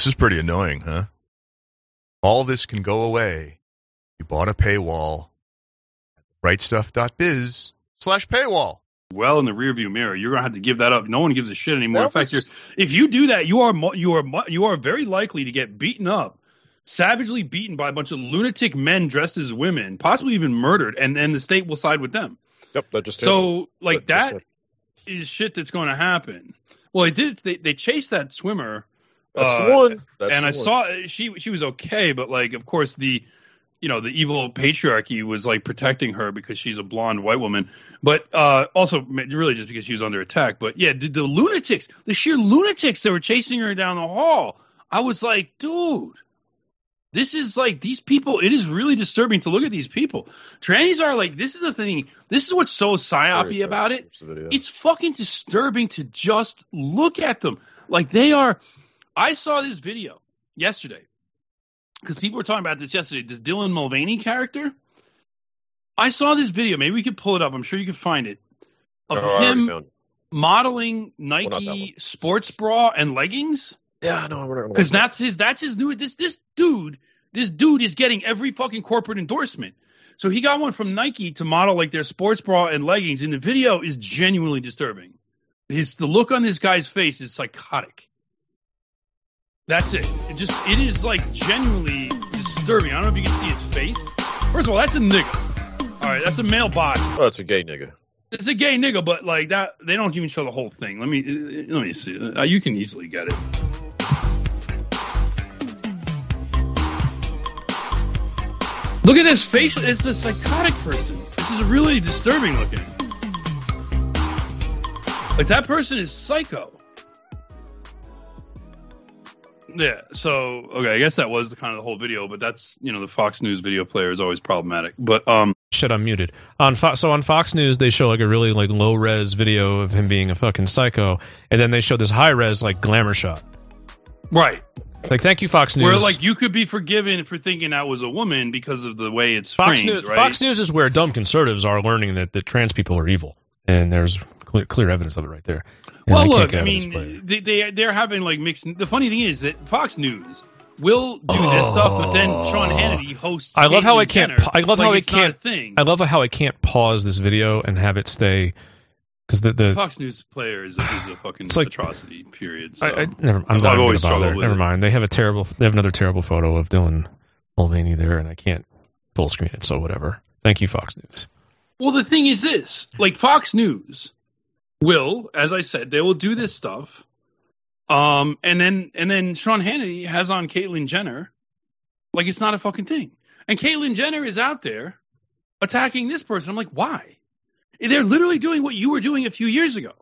This is pretty annoying, huh? All this can go away. You bought a paywall at brightstuff.biz slash paywall. well in the rearview mirror. You're going to have to give that up. No one gives a shit anymore. That in fact, was- you're, if you do that, you are you are you are very likely to get beaten up. Savagely beaten by a bunch of lunatic men dressed as women, possibly even murdered, and then the state will side with them. Yep, that just. So, like That just that is shit that's going to happen. Well, they did. They they chased that swimmer That's Uh, one. That's and the I one. saw she she was okay, but like of course the you know the evil patriarchy was like protecting her because she's a blonde white woman, but uh, also really just because she was under attack. But yeah, the, the lunatics, the sheer lunatics that were chasing her down the hall, I was like, dude. This is like these people. It is really disturbing to look at these people. Trannies are like this is the thing. This is what's so psyopy about it. Watch the video. It's fucking disturbing to just look at them. Like they are. I saw this video yesterday because people were talking about this yesterday. This Dylan Mulvaney character. I saw this video. Maybe we could pull it up. I'm sure you could find it. Of Oh, him modeling Nike sports bra and leggings. Yeah, no, gonna Because that's his that's his new this this dude this dude is getting every fucking corporate endorsement. So he got one from Nike to model like their sports bra and leggings, and the video is genuinely disturbing. His the look on this guy's face is psychotic. That's it. It just it is like genuinely disturbing. I don't know if you can see his face. First of all, that's a nigga. All right, that's a male body. Oh, it's a gay nigga. It's a gay nigga, but like that, they don't even show the whole thing. Let me let me see. Uh, you can easily get it. Look at this facial. It's a psychotic person. This is a really disturbing looking. Like that person is psycho. Yeah. So okay, I guess that was the kind of the whole video, but that's you know the Fox News video player is always problematic. But um, Shit, I'm muted. On Fo- so on Fox News, they show like a really like low res video of him being a fucking psycho, and then they show this high res like glamour shot. right. Like, thank you, Fox News. Where like you could be forgiven for thinking that was a woman because of the way it's Fox framed, News, right? Fox News is where dumb conservatives are learning that, that trans people are evil, and there's clear, clear evidence of it right there. Well, look, I it. mean, they, they they're having like mixed. The funny thing is that Fox News will do this stuff, but then Sean oh. Hannity hosts. I love how I can't. Pa- I love like how I it's not a can't. thing. I love how I can't pause this video and have it stay because the the Fox News player is a, is a fucking It's like- atrocy. Period. So. I, I never. I'm not always bother. Never it. mind. They have a terrible. They have another terrible photo of Dylan Mulvaney there, and I can't full screen it. So whatever. Thank you, Fox News. Well, the thing is this: like Fox News will, as I said, they will do this stuff, um, and then and then Sean Hannity has on Caitlyn Jenner, like it's not a fucking thing, and Caitlyn Jenner is out there attacking this person. I'm like, why? They're literally doing what you were doing a few years ago.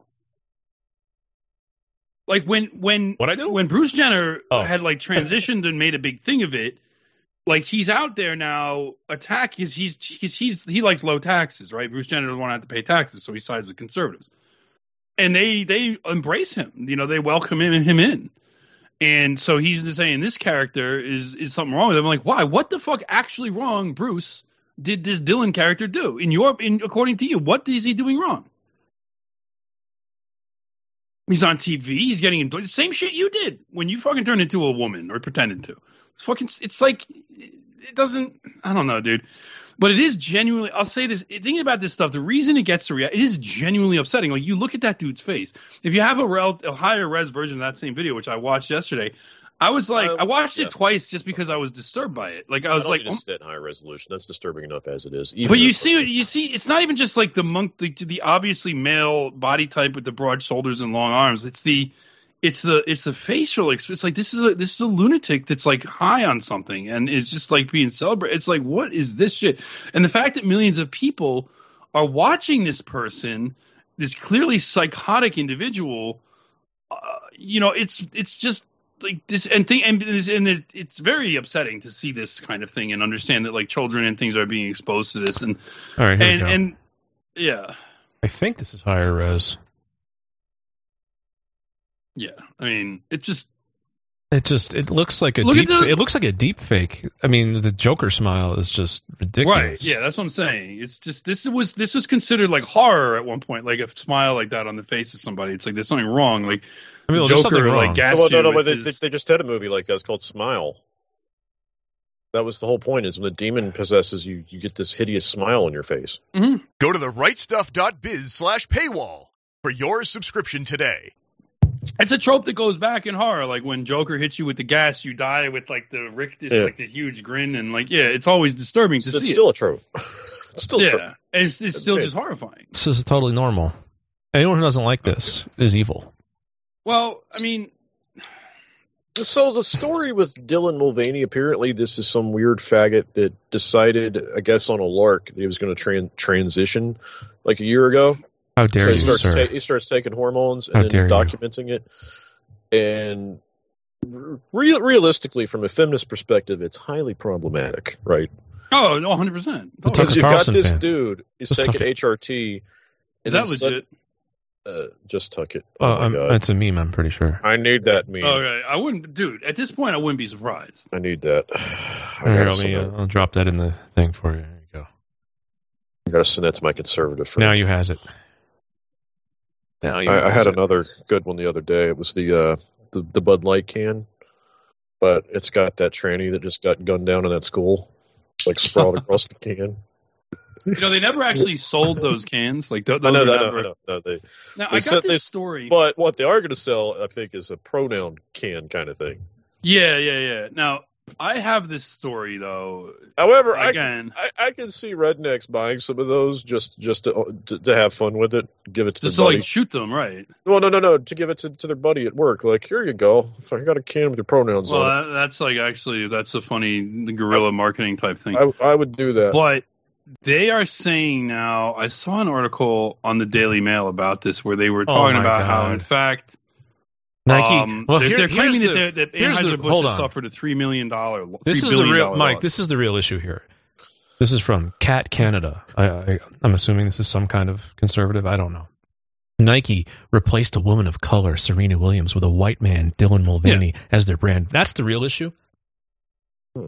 Like when when What I do? when Bruce Jenner Oh. had like transitioned and made a big thing of it, like he's out there now attack he's he's he's, he's he likes low taxes, right? Bruce Jenner doesn't want to have to pay taxes, so he sides with conservatives. And they they embrace him. You know, they welcome him him in. And so he's just saying this character is is something wrong with him. I'm like, why? What the fuck actually wrong, Bruce, did this Dylan character do? In your in according to you, what is he doing wrong? He's on TV. He's getting. The same shit you did when you fucking turned into a woman or pretended to. It's fucking. It's like it doesn't. I don't know, dude. But it is genuinely. I'll say this. Thinking about this stuff, the reason it gets to react, it is genuinely upsetting. Like you look at that dude's face. If you have a, rel, a higher res version of that same video, which I watched yesterday, I was like, Uh, I watched yeah. it twice just because I was disturbed by it. Like I I was don't like, need to sit in high resolution. That's disturbing enough as it is. Even but you see, you see, it's not even just like the monk, the, the obviously male body type with the broad shoulders and long arms. It's the, it's the, it's the facial. exp- It's like this is a, this is a lunatic that's like high on something and it's just like being celebrated. It's like what is this shit? And the fact that millions of people are watching this person, this clearly psychotic individual, uh, you know, it's it's just like this and thing and, this- and it, it's very upsetting to see this kind of thing and understand that like children and things are being exposed to this and All right, and and yeah I think this is higher res. Yeah i mean it just It just it looks like a Look deep. The, it looks like a deep fake. I mean, the Joker smile is just ridiculous. right yeah that's what i'm saying it's just this was this was considered like horror at one point like a smile like that on the face of somebody it's like there's something wrong like I mean, well, joker something like gassed well, no, no, but they, his- they, they just had a movie like that. It's called Smile. That was the whole point. Is when the demon possesses you, you get this hideous smile on your face. Mm-hmm. Go to the rightstuff.biz slash paywall for your subscription today. It's a trope that goes back in horror like when joker hits you with the gas you die with like the rick this Yeah. like the huge grin and like yeah it's always disturbing to It's see still a trope. it's still a trope. yeah and it's, it's still okay. just horrifying this is totally normal. Anyone who doesn't like this is evil. Well, I mean, So the story with Dylan Mulvaney, apparently this is some weird faggot that decided, I guess on a lark, that he was going to tran- transition like a year ago. How dare so he you, starts, sir? ta- he starts taking hormones and dare then you. documenting it. And re- realistically, from a feminist perspective, it's highly problematic, right? Oh, no, 100. percent The Because you've got Carlson this fan. dude, he's Just taking HRT. Is that then sud- legit? uh, just tuck it. Oh, my God. that's a meme. I'm pretty sure. I need that meme. Okay, I wouldn't, dude. At this point, I wouldn't be surprised. I need that. I All right, let me, uh, I'll drop that in the thing for you. There you go. I gotta send that to my conservative friend. Now you has it. Now I, I had it. another good one the other day. It was the uh, the, the Bud Light can, but it's got that tranny that just got gunned down in that school, like sprawled across the can. You know, they never actually sold those cans. Like th- I those know are that. never. I know, no, they, Now They I got they- this story. but what they are going to sell, I think, is a pronoun can kind of thing. Yeah, yeah, yeah. Now I have this story though. However, I Again. can, I, I can see rednecks buying some of those just just to, to to have fun with it, give it to Just their to buddy. like shoot them, right? well, no, no, no, to give it to, to their buddy at work. Like, here you go. If I got a can with your pronouns Well, on that, that's like actually that's a funny guerrilla marketing type thing. I, I would do that. But they are saying now. I saw an article on the Daily Mail about this where they were Oh talking my about how, in fact, Nike. um, well, they're, they're claiming the, that, that Anheuser-Busch suffered a three million dollar. This is the real Mike. This is the real issue here. This is from Cat Canada. I, I, I'm assuming this is some kind of conservative. I don't know. Nike replaced a woman of color, Serena Williams, with a white man, Dylan Mulvaney, as their brand. That's the real issue.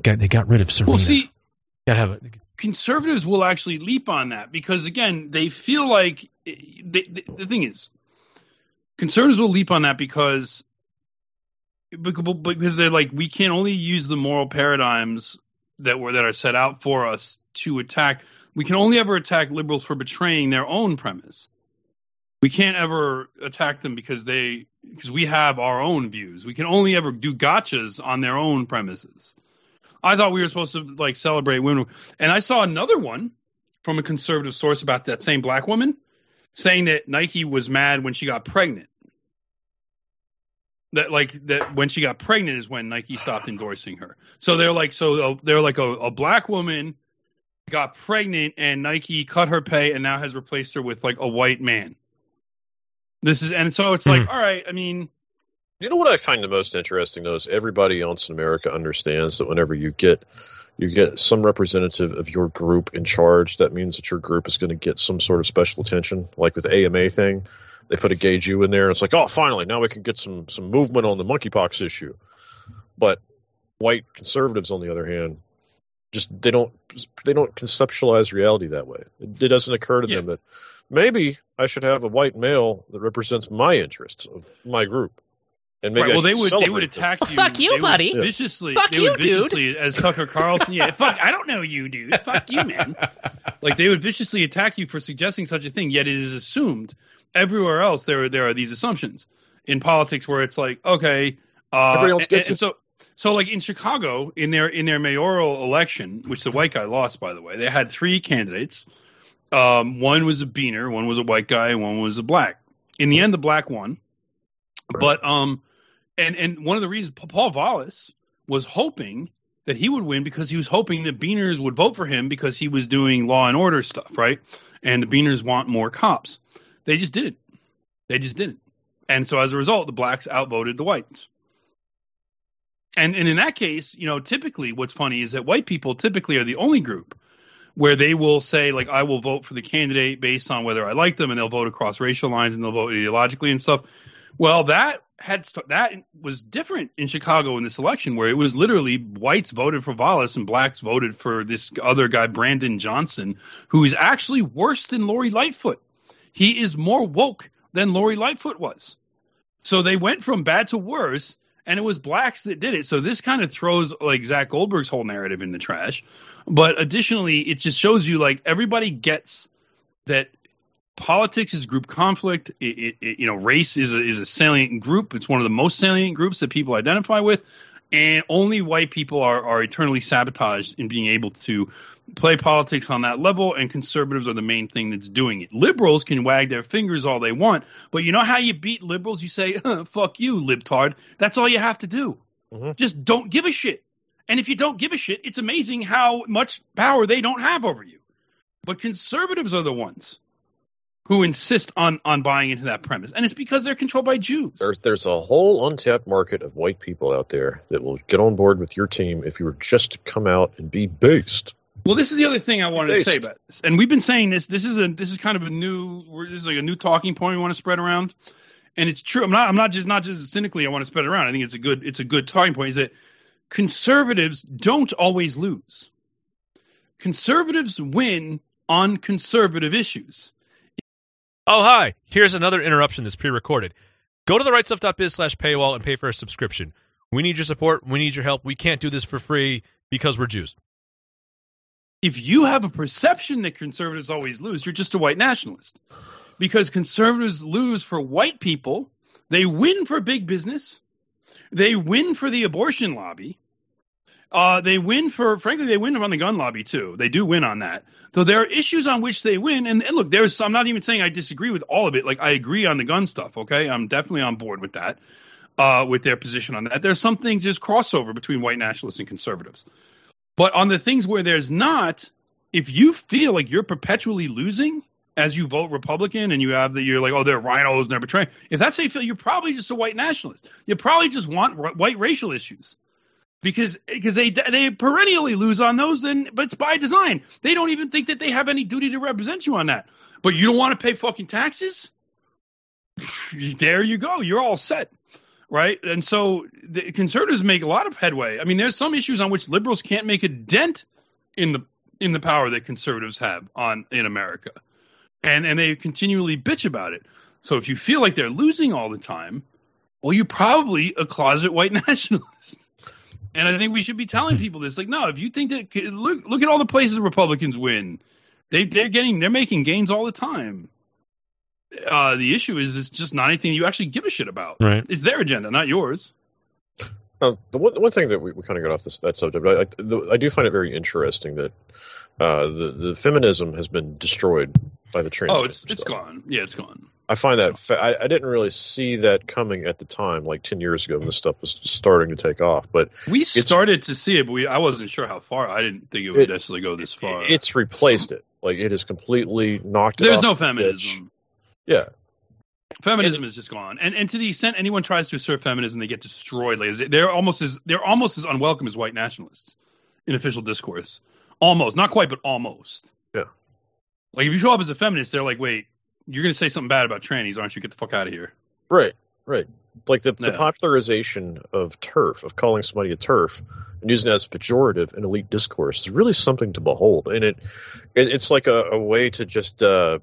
Got- They got rid of Serena. Well, see, Gotta have a, conservatives will actually leap on that because again they feel like they, they, the thing is conservatives will leap on that because because they're like we can only use the moral paradigms that were that are set out for us to attack we can only ever attack liberals for betraying their own premise we can't ever attack them because they because we have our own views we can only ever do gotchas on their own premises I thought we were supposed to like celebrate women. And I saw another one from a conservative source about that same black woman saying that Nike was mad when she got pregnant. That like that when she got pregnant is when Nike stopped endorsing her. So they're like so uh, they're like a, a black woman got pregnant and Nike cut her pay and now has replaced her with like a white man. This is and so it's like hmm. all right, I mean You know what I find the most interesting though is everybody else in America understands that whenever you get you get some representative of your group in charge, that means that your group is going to get some sort of special attention. Like with the AMA thing, they put a gay Jew in there. It's like, oh, finally, now we can get some some movement on the monkeypox issue. But white conservatives, on the other hand, just they don't they don't conceptualize reality that way. It, it doesn't occur to them that maybe I should have a white male that represents my interests of my group. And maybe right, well, they would they celebrate would them. attack Well, you. fuck you, they would buddy. Viciously, Fuck they you, would dude. viciously, as Tucker Carlson. Yeah, fuck. I don't know you, dude. Fuck you, man. Like they would viciously attack you for suggesting such a thing. Yet it is assumed everywhere else there there are these assumptions in politics where it's like okay, uh, Everybody else gets and it. so so like in Chicago in their in their mayoral election, which the white guy lost by the way, they had three candidates. Um, one was a beaner, one was a white guy, and one was a black. In the end, the black won. But um, and and one of the reasons Paul Vallas was hoping that he would win because he was hoping that Beaners would vote for him because he was doing law and order stuff, right? And the Beaners want more cops. They just didn't. They just didn't. And so as a result, the blacks outvoted the whites. And and in that case, you know, typically what's funny is that white people typically are the only group where they will say like I will vote for the candidate based on whether I like them and they'll vote across racial lines and they'll vote ideologically and stuff. Well, that had st- that was different in Chicago in this election where it was literally whites voted for Vallas and blacks voted for this other guy Brandon Johnson who is actually worse than Lori Lightfoot. He is more woke than Lori Lightfoot was. So they went from bad to worse and it was blacks that did it. So this kind of throws like Zach Goldberg's whole narrative in the trash. But additionally, it just shows you like everybody gets that politics is group conflict. It, it, it, you know, race is a, is a salient group. It's one of the most salient groups that people identify with, and only white people are are eternally sabotaged in being able to play politics on that level. And conservatives are the main thing that's doing it. Liberals can wag their fingers all they want, but you know how you beat liberals? You say, "Fuck you, libtard." That's all you have to do. Mhm. Just don't give a shit. And if you don't give a shit, it's amazing how much power they don't have over you. But conservatives are the ones who insist on on buying into that premise, and it's because they're controlled by Jews. There's there's a whole untapped market of white people out there that will get on board with your team if you were just to come out and be based. Well, this is the other thing I wanted to say about this, and we've been saying this. This is a this is kind of a new. This is like a new talking point we want to spread around, and it's true. I'm not. I'm not just not just cynically. I want to spread it around. I think it's a good. It's a good talking point. Is that conservatives don't always lose. Conservatives win on conservative issues. Oh, hi. Here's another interruption that's pre-recorded. Go to the rightstuff.biz slash paywall and pay for a subscription. We need your support. We need your help. We can't do this for free because we're Jews. if you have a perception that conservatives always lose, you're just a white nationalist. Because conservatives lose for white people, they win for big business, they win for the abortion lobby, uh, they win for, frankly, they win on the gun lobby too. They do win on that. So there are issues on which they win. And, and look, there's, I'm not even saying I disagree with all of it. Like I agree on the gun stuff. Okay. I'm definitely on board with that, uh, with their position on that. There's some things, there's crossover between white nationalists and conservatives. But on the things where there's not, if you feel like you're perpetually losing as you vote Republican and you have the, you're like, oh, they're rhinos and they're betraying. If that's how you feel, you're probably just a white nationalist. You probably just want white racial issues because because they they perennially lose on those. Then, but it's by design. They don't even think that they have any duty to represent you on that. But you don't want to pay fucking taxes. There you go. You're all set right? And so the conservatives make a lot of headway. I mean, there's some issues on which liberals can't make a dent in the in the power that conservatives have on in America, and and they continually bitch about it. So if you feel like they're losing all the time, well, you're probably a closet white nationalist. And I think we should be telling people this. Like, no, if you think that look look at all the places Republicans win, they they're getting they're making gains all the time. Uh, the issue is it's just not anything you actually give a shit about. Right. It's their agenda, not yours. Uh, the one, the one thing that we, we kind of got off this, that subject, but I, the, I do find it very interesting that uh, the, the feminism has been destroyed by the trans. Oh, it's it's gone. Yeah, it's gone. I find that fa- I, I didn't really see that coming at the time, like ten years ago when this stuff was starting to take off. But We started to see it, but we I wasn't sure how far. I didn't think it would It- necessarily go this far. it's replaced it. Like it has completely knocked it. There's no feminism. pitch. Yeah, Feminism is just gone, and and to the extent anyone tries to assert feminism, they get destroyed. Like they're almost as they're almost as unwelcome as white nationalists in official discourse. Almost, not quite, but almost. Yeah. Like if you show up as a feminist, they're like, "Wait, you're going to say something bad about trannies, aren't you? Get the fuck out of here." right, right. Like the, the popularization of TERF, of calling somebody a TERF, and using it as pejorative in elite discourse is really something to behold. And it, it it's like a, a way to just uh,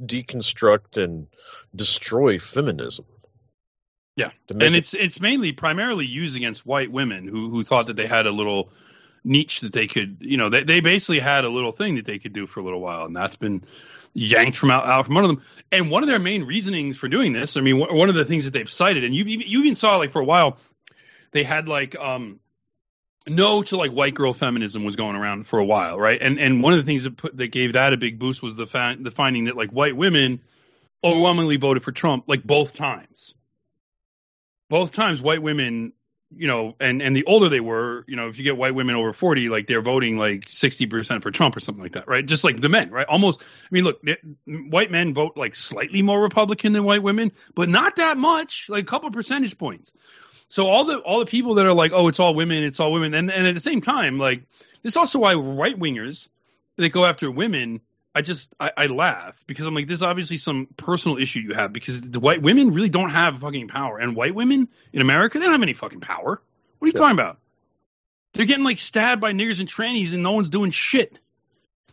deconstruct and destroy feminism. Yeah, and it- it's it's mainly primarily used against white women who who thought that they had a little niche that they could, you know, they they basically had a little thing that they could do for a little while, and that's been yanked from out, out from under them. And one of their main reasonings for doing this, I mean, one one of the things that they've cited, and you you even saw like for a while, they had like um no to like white girl feminism was going around for a while, right? And and one of the things that put that gave that a big boost was the fa- the finding that like white women overwhelmingly voted for Trump like both times. Both times white women, you know, and and the older they were, you know, if you get white women over 40, like they're voting like 60% for Trump or something like that, right? Just like the men, right? Almost I mean, look, the- white men vote like slightly more Republican than white women, but not that much, like a couple percentage points. So all the all the people that are like, oh, it's all women, it's all women, and and at the same time, like this is also why right wingers that go after women, I just I, I laugh because I'm like, there's obviously some personal issue you have because the white women really don't have fucking power, and white women in America they don't have any fucking power. What are you talking about? They're getting like stabbed by niggers and trannies, and no one's doing shit.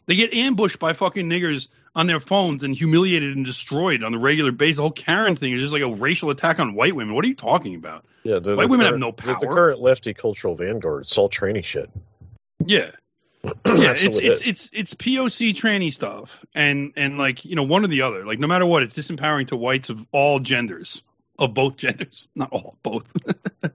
They get ambushed by fucking niggers on their phones and humiliated and destroyed on a regular basis. The whole Karen thing is just like a racial attack on white women. What are you talking about? Yeah, the, White the women have current- no the- The, current lefty cultural vanguard, it's all tranny shit. Yeah. Yeah, it's it it's, it's it's POC tranny stuff, and and like you know one or the other. Like no matter what, it's disempowering to whites of all genders, of both genders, not all, both. uh,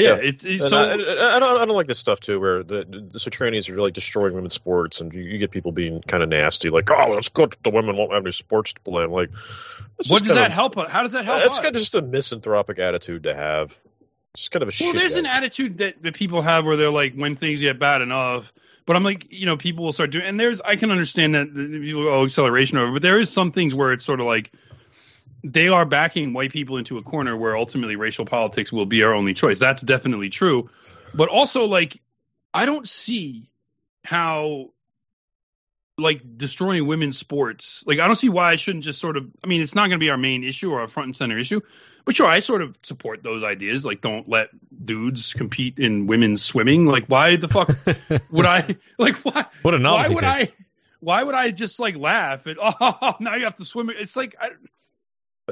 yeah, it's, it's And so I, I, don't, I don't like this stuff too, where the, the so trannies are really destroying women's sports, and you, you get people being kind of nasty, like, "Oh, it's good the women won't have any sports to play." I'm like, what does that help? How does that help? That's kind of just a misanthropic attitude to have. Just kind of a Well, there's an attitude that, that people have where they're like, when things get bad enough. But I'm like, you know, people will start doing, and there's, I can understand that people go, oh, acceleration over, but there is some things where it's sort of like, they are backing white people into a corner where ultimately racial politics will be our only choice. That's definitely true. But also, like, I don't see how, like, destroying women's sports, like, I don't see why I shouldn't just sort of, I mean, it's not going to be our main issue or our front and center issue. But sure, I sort of support those ideas. Like, don't let dudes compete in women's swimming. Like, why the fuck would I? Like, why? What a novelty! Why would take. I? Why would I just like laugh at? Oh, now you have to swim. It's like I,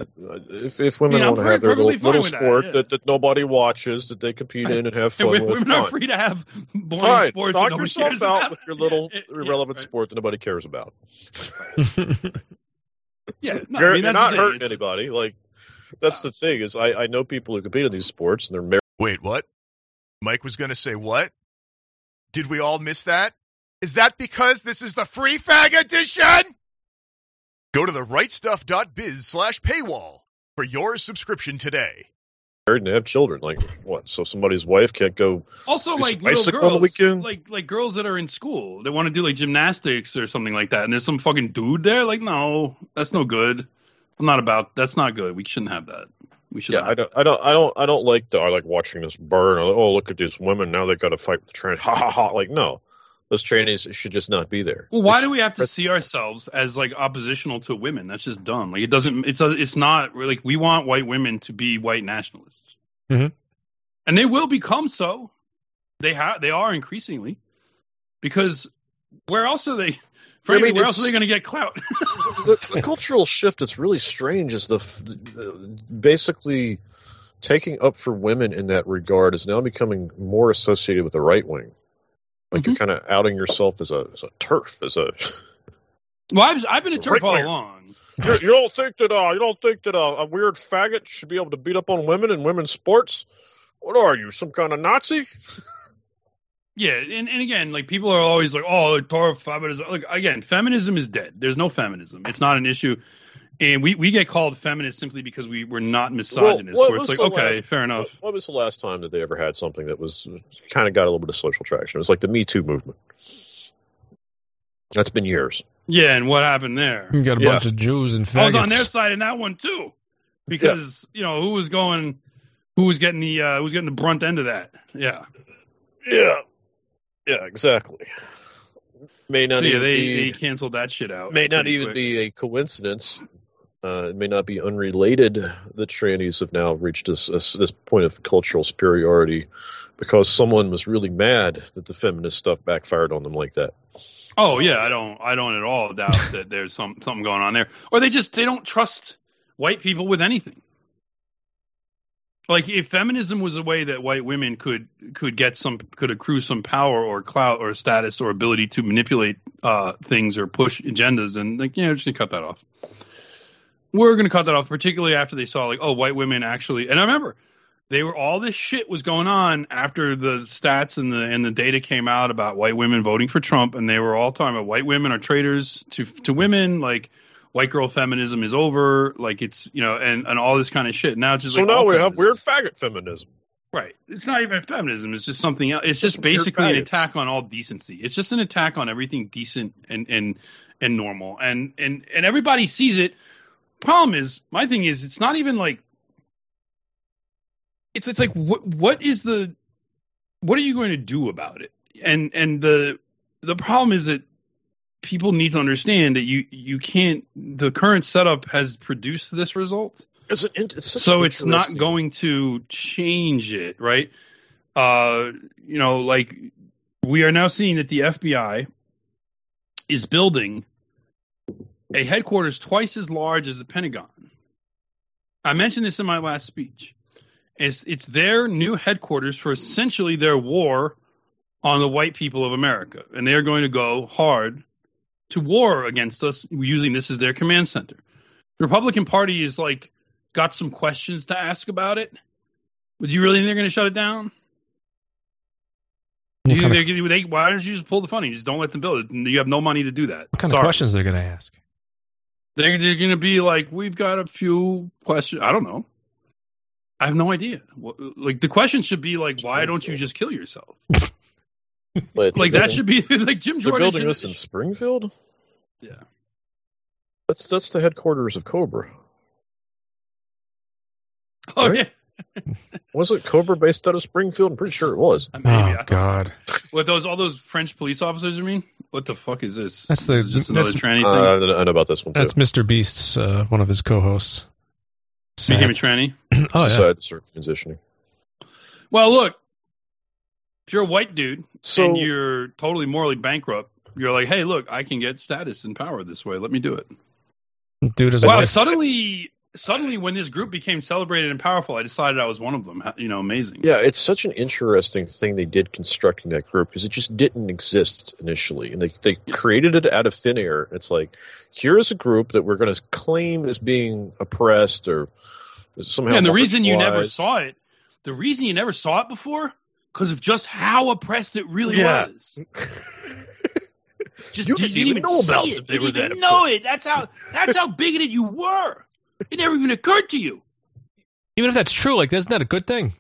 uh, If, if women Yeah, I'm want to have their little, little with that, sport yeah. that, that nobody watches, that they compete in and have fun and with, women are free to have boring Fine. sports. Knock yourself cares out about. with your little Yeah, yeah, irrelevant right. sport that nobody cares about. Yeah, no, you're I mean, you're not hurting anybody. Like that's the thing is, I, I know people who compete in these sports and they're married. Wait, what? Mike was going to say what? Did we all miss that? Is that because this is the free fag edition? Go to the rightstuff.biz slash paywall for your subscription today. Married and they have children. Like what? So somebody's wife can't go. Also, like some little girls, on the weekend. like like girls that are in school they want to do like gymnastics or something like that, and there's some fucking dude there. Like, no, that's no good. I'm not about. That's not good. We shouldn't have that. We should. Yeah. I don't, I don't, I don't, I don't like the. I like watching this burn. Or, oh, look at these women now. They got to fight with the train. Ha ha ha! Like no, those trainees should just not be there. Well, why They do we have to see ourselves as like oppositional to women? That's just dumb. Like it doesn't. It's a, it's not like we want white women to be white nationalists, Mhm. and they will become so. They have. They are increasingly, because where else are they? Frankly, mean, where else are they going to get clout? the, the cultural shift that's really strange is the, f- the basically taking up for women in that regard is now becoming more associated with the right wing. Like you're kind of outing yourself as a as a TERF, as a. well, I've I've been a It's a TERF all right-winger. along. you you don't think that uh, you don't think that uh, a weird faggot should be able to beat up on women in women's sports? What are you, some kind of Nazi? Yeah, and, and again, like people are always like, "Oh, Torah feminism." Like again, feminism is dead. There's no feminism. It's not an issue, and we, we get called feminist simply because we we're not misogynist. what where it's like, okay, last- fair enough. What, what was the last time that they ever had something that was kind of got a little bit of social traction? It was like the Me Too movement. That's been years. Yeah, and what happened there? You got a Yeah. bunch of Jews and faggots. I was on their side in that one too, because you know who was going, who was getting the uh, who was getting the brunt end of that. Yeah, Yeah, yeah, exactly. May not so yeah, even they, be, they canceled that shit out. may not even quick. be a coincidence. Uh, it may not be unrelated that trannies have now reached this this, this point of cultural superiority because someone was really mad that the feminist stuff backfired on them like that. Oh yeah, I don't I don't at all doubt that there's some something going on there. Or they just they don't trust white people with anything. Like if feminism was a way that white women could could get some could accrue some power or clout or status or ability to manipulate uh things or push agendas and like yeah, just gonna cut that off. We're gonna cut that off, particularly after they saw like, oh, white women actually and I remember they were all this shit was going on after the stats and the and the data came out about white women voting for Trump, and they were all talking about white women are traitors to to women, like white girl feminism is over, like it's you know, and and all this kind of shit. Now it's just so like now we have feminism. weird faggot feminism. right. It's not even feminism. It's just something else. It's just basically an attack on all decency. It's just an attack on everything decent and and and normal, and and and everybody sees it. Problem is, my thing is, it's not even like it's it's like what what is the what are you going to do about it? And and the the problem is that people need to understand that you you can't the current setup has produced this result. It's an, it's So it's not going to change it, right? Uh you know, like we are now seeing that the FBI is building a headquarters twice as large as the Pentagon. I mentioned this in my last speech. It's it's their new headquarters for essentially their war on the white people of America, and they are going to go hard to war against us using this as their command center. The Republican Party is like got some questions to ask about it. Would you really think they're going to shut it down? Do you think they're, they, why don't you just pull the funding? Just don't let them build it. You have no money to do that. what kind of Sorry. questions they're going to ask? They're, they're going to be like, we've got a few questions. I don't know. I have no idea. Like the question should be like, why don't you just kill yourself? But Like that should be like Jim Jordan. They're Jordan. building this in Springfield. Yeah. That's that's the headquarters of Cobra. Oh Right? yeah. Was it Cobra based out of Springfield? I'm pretty sure it was. Maybe. Oh God, What those all those French police officers? You mean? What the fuck is this? That's the- is just another that's- tranny Uh, thing. I know- I know about this one too. that's Mr. Beast's uh, one of his co-hosts. Became a tranny. oh yeah. Decided to start transitioning. Well, look, if you're a white dude So and you're totally morally bankrupt, you're like, hey, look, I can get status and power this way. Let me do it. Dude is a Wow, wife. suddenly, suddenly, when this group became celebrated and powerful, I decided I was one of them. You know, amazing. yeah, it's such an interesting thing they did constructing that group because it just didn't exist initially, and they they created it out of thin air. It's like here is a group that we're going to claim as being oppressed or somehow. Yeah, and the reason you never saw it, the reason you never saw it before, because of just how oppressed it really Yeah. was. Just You you didn't didn't even even know about it. They You were didn't that know it. That's how. That's how bigoted you were. It never even occurred to you. Even if that's true, like, isn't that a good thing?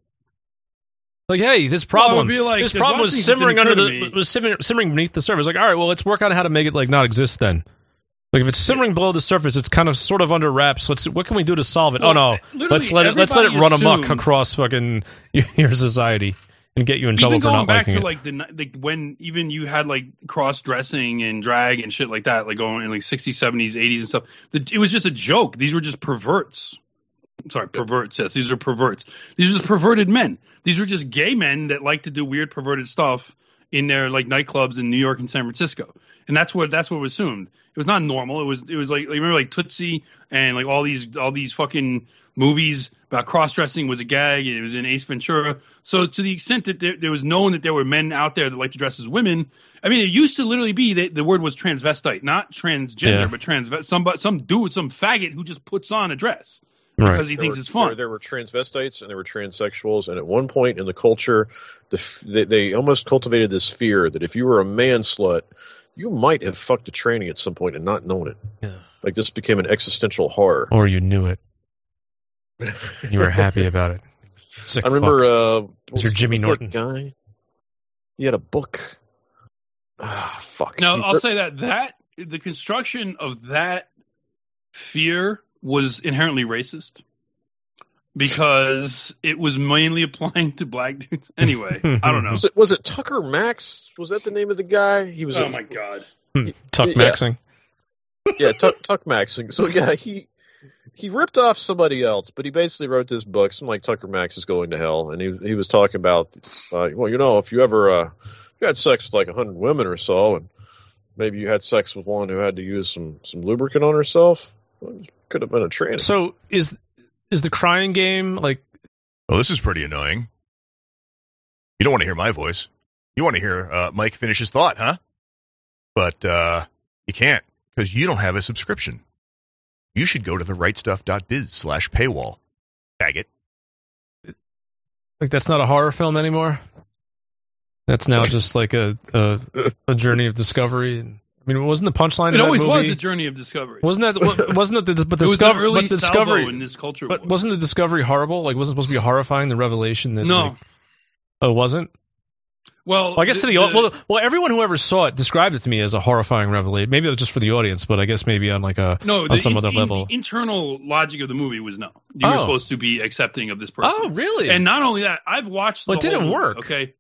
Like, hey, this Well, problem, be like, this problem was of things that simmering under the was simmering, simmering beneath the surface. Like, all right, well, let's work out how to make it like not exist. Then, like, if it's simmering below the surface, it's kind of sort of under wraps. Let's what can we do to solve it? Oh, well, oh no, let's let it let's let it everybody run amok across fucking your society and get you in trouble even for going not back liking to it. like the ni- like when even you had like cross dressing and drag and shit like that, like going in like 60s, 70s, 80s and stuff. The, it was just a joke. These were just perverts. I'm sorry, perverts. Yes, these are perverts. These are just perverted men. These were just gay men that like to do weird perverted stuff in their like nightclubs in New York and San Francisco. And that's what that's what was assumed. It was not normal. It was it was like, like remember like Tootsie and like all these all these fucking movies about cross dressing was a gag. It was in Ace Ventura. So to the extent that there, there was known that there were men out there that like to dress as women. I mean, it used to literally be that the word was transvestite, not transgender, Yeah. but transvest. Some some dude, some faggot who just puts on a dress right. because he There thinks were- it's fun. There, there were transvestites and there were transsexuals, and at one point in the culture, the, they, they almost cultivated this fear that if you were a man slut, you might have fucked a tranny at some point and not known it. Yeah. Like this became an existential horror. Or you knew it. You were happy about it. Sick I remember fuck. uh, what It's your Jimmy was Norton. guy. He had a book. Ah, fuck. Now I'll say that that the construction of that fear was inherently racist because it was mainly applying to black dudes. Anyway, I don't know. Was it was it Tucker Max? Was that the name of the guy? He was. Oh a- my god. Hmm, Tuck yeah. Maxing. yeah, Tuck, Tuck Maxing. So yeah, he he ripped off somebody else, but he basically wrote this book. Something like Tucker Max is going to hell, and he he was talking about, uh, well, you know, if you ever uh, you had sex with like a hundred women or so, and maybe you had sex with one who had to use some some lubricant on herself, well, could have been a trans. So is is the crying game like Well, this is pretty annoying. You don't want to hear my voice. You want to hear uh, Mike finish his thought, huh? But uh, you can't because you don't have a subscription. You should go to the rightstuff.biz slash paywall. Faggot. like that's not a horror film anymore? That's now just like a a, a journey of discovery. I mean, wasn't the punchline? It of that always was movie- a journey of discovery. Wasn't that wasn't that the, but the it was discovery an early but the discovery in this culture. but war. wasn't the discovery horrible? Like wasn't it supposed to be horrifying the revelation that no. like, oh it wasn't? Well, Well, I guess to the, well, well everyone who ever saw it described it to me as a horrifying revelation. Maybe it was just for the audience, but I guess maybe on like a no, on some in- other in- level. the internal logic of the movie was no. You were Oh. supposed to be accepting of this person. oh really? And not only that, I've watched. Well, the it didn't movie, work. Okay,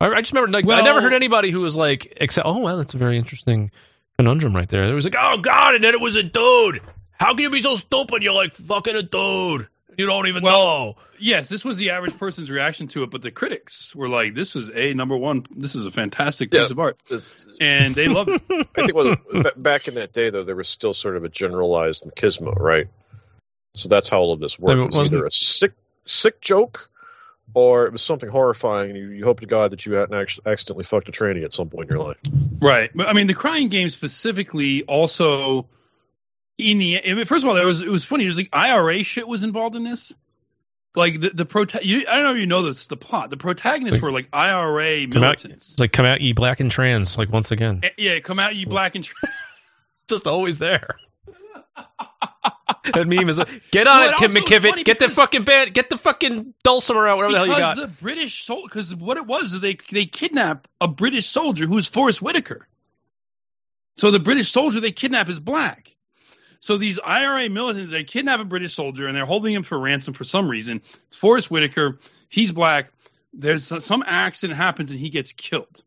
I, I just remember like I never heard anybody who was like except oh well that's a very interesting conundrum right there. It was like oh god and then it was a dude. How can you be so stupid? You're like fucking a dude. You don't even know. yes, this was the average person's reaction to it, but the critics were like, "This is a number one. This is a fantastic piece Yeah. of art," It's- and they loved it. I think well, back in that day though, there was still sort of a generalized machismo, right? So that's how all of this worked. It was wasn't- either a sick sick joke, or it was something horrifying, and you, you hope to God that you hadn't actually accidentally fucked a tranny at some point in your life. Right. But I mean, the crying game specifically also in the I mean, first of all, there was it was funny. There's like IRA shit was involved in this. Like the the prota- you, I don't know if you know this the plot. The protagonists Like- were like IRA out, militants. it's like come out ye black and trans like once again. Eh, yeah, come out you black and. Tra- Just always there. that meme is get on Well, it, Kim McKivitt. Get the fucking band, get the fucking dulcimer out, whatever the hell you because got. the British soldier, because what it was, they they kidnap a British soldier who's Forest Whitaker. So the British soldier they kidnap is black. So these IRA militants they kidnap a British soldier and they're holding him for ransom for some reason. It's Forest Whitaker. He's black. There's some- accident happens and he gets killed.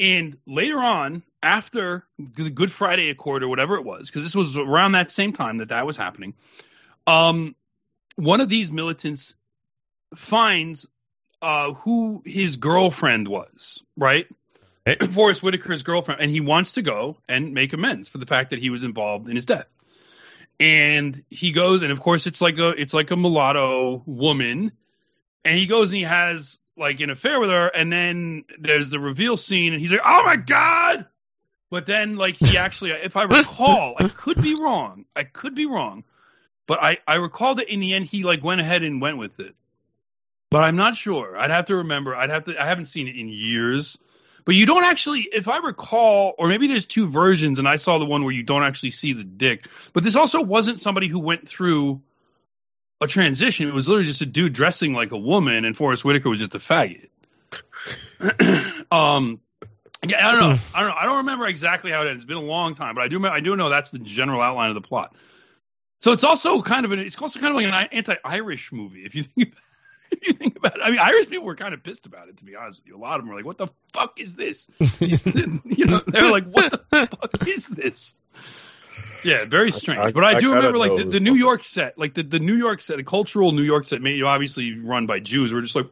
And later on, after the Good Friday Accord or whatever it was, because this was around that same time that that was happening, um, one of these militants finds uh, who his girlfriend was, right? Hey. Forest Whitaker's girlfriend, and he wants to go and make amends for the fact that he was involved in his death. And he goes, and of course, it's like a it's like a mulatto woman, and he goes and he has like an affair with her, and then there's the reveal scene, and he's like, "Oh my god!" But then, like, he actually, if I recall, I could be wrong, I could be wrong, but I I recall that in the end he like went ahead and went with it. But I'm not sure. I'd have to remember. I'd have to. I haven't seen it in years. But you don't actually, if I recall, or maybe there's two versions, and I saw the one where you don't actually see the dick. But this also wasn't somebody who went through a transition. It was literally just a dude dressing like a woman, and Forest Whitaker was just a faggot. um, yeah, I don't know. I don't know. I don't remember exactly how it ends. It's been a long time, but I do. I do know that's the general outline of the plot. So it's also kind of an. It's also kind of like an anti-Irish movie, if you think. If you think about it, I mean, Irish people were kind of pissed about it. To be honest with you, a lot of them were like, "What the fuck is this?" you know, they're like, "What the fuck is this?" Yeah, very strange. I- but I I do gotta remember like the, the New York set, like the, the New York set, the cultural New York set, made obviously run by Jews. Were just like,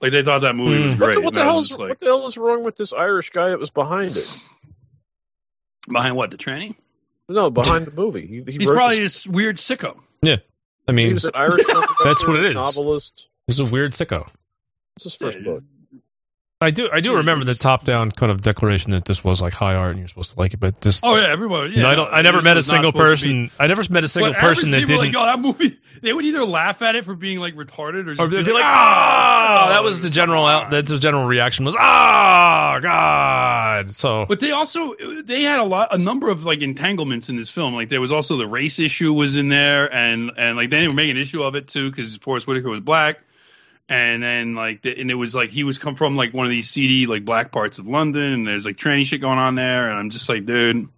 like they thought that movie was Mm. What great. the, what the and I was hell's just like, what the hell is wrong with this Irish guy that was behind it? behind what the training? No, behind the movie. He, he He's probably this, this weird sicko. I mean, was Irish. That's what it is. Novelist. he's a weird sicko. It's his first book. I do, I do remember the top-down kind of declaration that this was like high art and you're supposed to like it, but just Oh yeah, everyone. Yeah, know, I don't, I never met a single supposed to be- person. I never met a single But person that didn't. Like, oh, that movie. They would either laugh at it for being like retarded, or just Or they'd be like, "Ah!" "Ah!" That was the general. Out, that's the general reaction was, "Ah, God!" So But they also they had a lot, a number of like entanglements in this film. Like there was also the race issue was in there, and and like they were making an issue of it too because Forest Whitaker was black, and then like the, and it was like he was come from like one of these seedy like black parts of London, and there's like tranny shit going on there, and I'm just like, dude.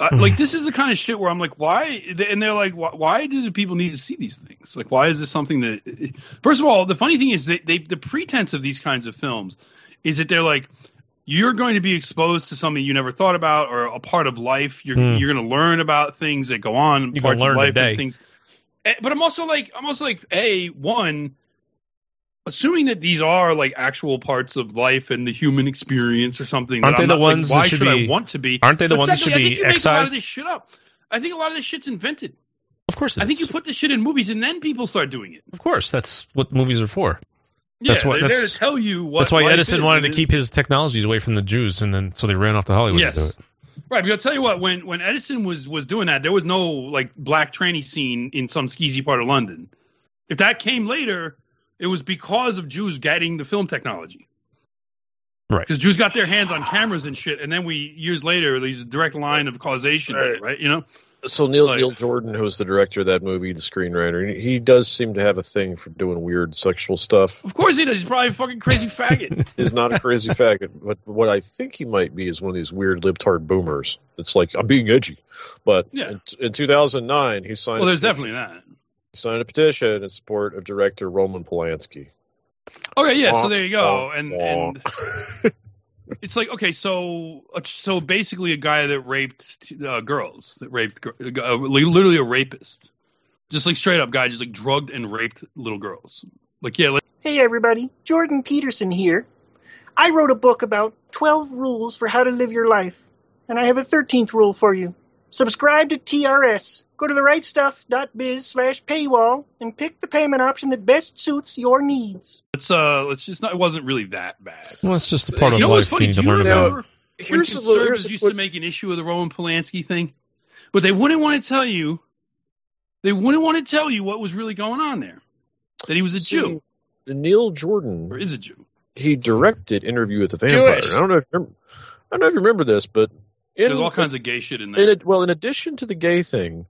Uh, like this is the kind of shit where I'm like, why? And they're like, why, why do the people need to see these things? Like, why is this something that? First of all, the funny thing is that they the pretense of these kinds of films is that they're like, you're going to be exposed to something you never thought about or a part of life. You're Hmm. you're going to learn about things that go on in You parts of life today. and things. Eh, But I'm also like, I'm also like, a one. Assuming that these are like actual parts of life and the human experience or something, Aren't that they I'm the not, like, ones that why should should I be- want to be? aren't they the But ones that should secondly, I be think you make a lot of excised? this shit up. I think a lot of this shit's invented. of course, it I think you put this shit in movies and then people start doing it. of course, that's what movies are for. Yeah, That's what- they're there that's- to tell you what. that's why Edison wanted to keep his technologies away from the Jews, and then so they ran off to Hollywood Yes. to do it. Right, but I'll tell you what. When when Edison was was doing that, there was no like black tranny scene in some skeezy part of London. If that came later, it was because of Jews getting the film technology. Right. Because Jews got their hands on cameras and shit, and then we years later, there's a direct line of causation, Right. right? You know. So Neil Like- Neil Jordan, who was the director of that movie, the screenwriter, he, he does seem to have a thing for doing weird sexual stuff. Of course he does. He's probably a fucking crazy faggot. He's not a crazy faggot, but what I think he might be is one of these weird libtard boomers. It's like I'm being edgy, but Yeah. in, in 2009 he signed. well, there's petition- definitely that. He signed a petition in support of director Roman Polanski. Okay, yeah. So there you go, and and it's like okay, so uh, so basically a guy that raped uh, girls, that raped gir- uh, literally a rapist, just like straight up guy, just like drugged and raped little girls. Like yeah, like, Hey everybody, Jordan Peterson here. I wrote a book about 12 rules for how to live your life, and I have a 13th rule for you. Subscribe to TRS. Go to therightstuff.biz slash paywall and pick the payment option that best suits your needs. let's uh, let's just not. It wasn't really that bad. Well, it's just a part you of know what's life funny? you need Do to you learn remember about. when Here's a little- conservatives here's used quick- to make an issue of the Roman Polanski thing, but they wouldn't want to tell you. They wouldn't want to tell you what was really going on there. That he was a Jew Neil Jordan, or is a Jew. he directed Interview with the Vampire. Jewish. I don't know. If you remember, I don't know if you remember this, but In- There's all kinds of gay shit in there. In ad- well, in addition to the gay thing,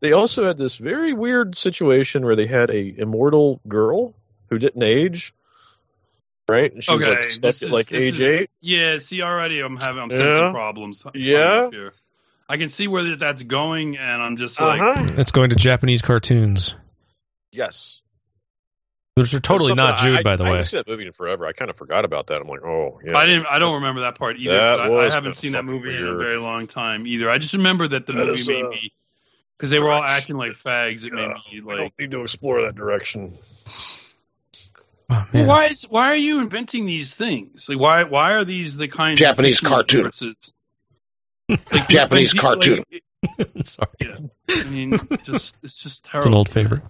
they also had this very weird situation where they had a immortal girl who didn't age, right? And she was like this stuck is- at like age is- eight. Yeah, see, already I'm having I'm Yeah. sensing problems. Yeah. I can see where that's going, and I'm just Uh like, huh. It's going to Japanese cartoons, Yes. Which are totally not Jude, I, by the I, way. I haven't seen that movie in forever. I kind of forgot about that. I'm like, oh yeah. I didn't. I don't remember that part either. That I, was I haven't seen that fucking movie in a very long time either. I just remember that the That movie is, made uh, me because they were all acting like fags. It made me I like. don't need to explore that direction. Oh, Well, why is why are you inventing these things? Like why why are these the kind Japanese of fictional cartoon. Like, Japanese cartoon. like, Sorry, yeah, I mean, just it's just it's terrible. an old favorite.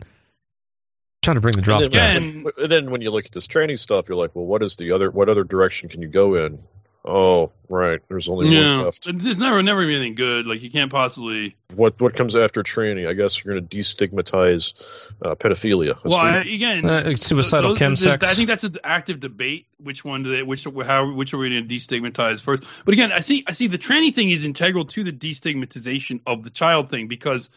Trying to bring the drops And then, back. When, and then when you look at this training stuff, you're like, well, what is the other? What other direction can you go in? Oh, right. There's only one left. but there's never never anything good. Like you can't possibly. What what comes after training? I guess you're going to destigmatize uh, pedophilia. That's Well, I, again, Uh, suicidal those- chemsex. I think that's an active debate. Which one do they? Which how? Which are we going to destigmatize first? But again, I see. I see the training thing is integral to the destigmatization of the child thing because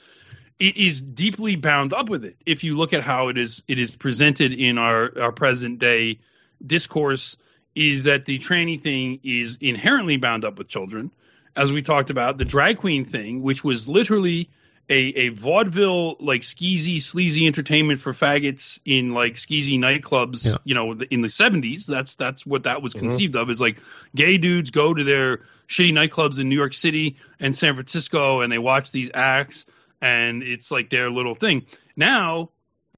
it is deeply bound up with it. If you look at how it is, it is presented in our our present day discourse, is that the tranny thing is inherently bound up with children, as we talked about the drag queen thing, which was literally a, a vaudeville like skeezy sleazy entertainment for faggots in like skeezy nightclubs Yeah. you know in the 70s that's that's what that was Mhm. conceived of is like gay dudes go to their shitty nightclubs in New York City and San Francisco and they watch these acts and it's like their little thing now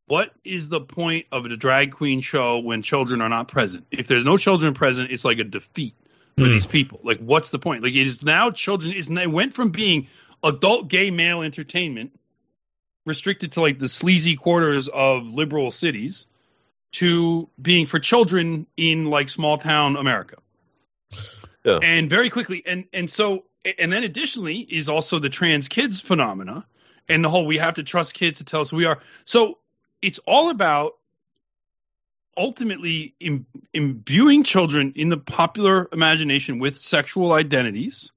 what is the point of a drag queen show when children are not present if there's no children present it's like a defeat for Hmm. these people like what's the point like it is now children is it went from being adult gay male entertainment restricted to like the sleazy quarters of liberal cities to being for children in like small town America. Yeah. And very quickly and and so and then additionally is also the trans kids phenomena and the whole we have to trust kids to tell us who we are. So it's all about ultimately Im- imbuing children in the popular imagination with sexual identities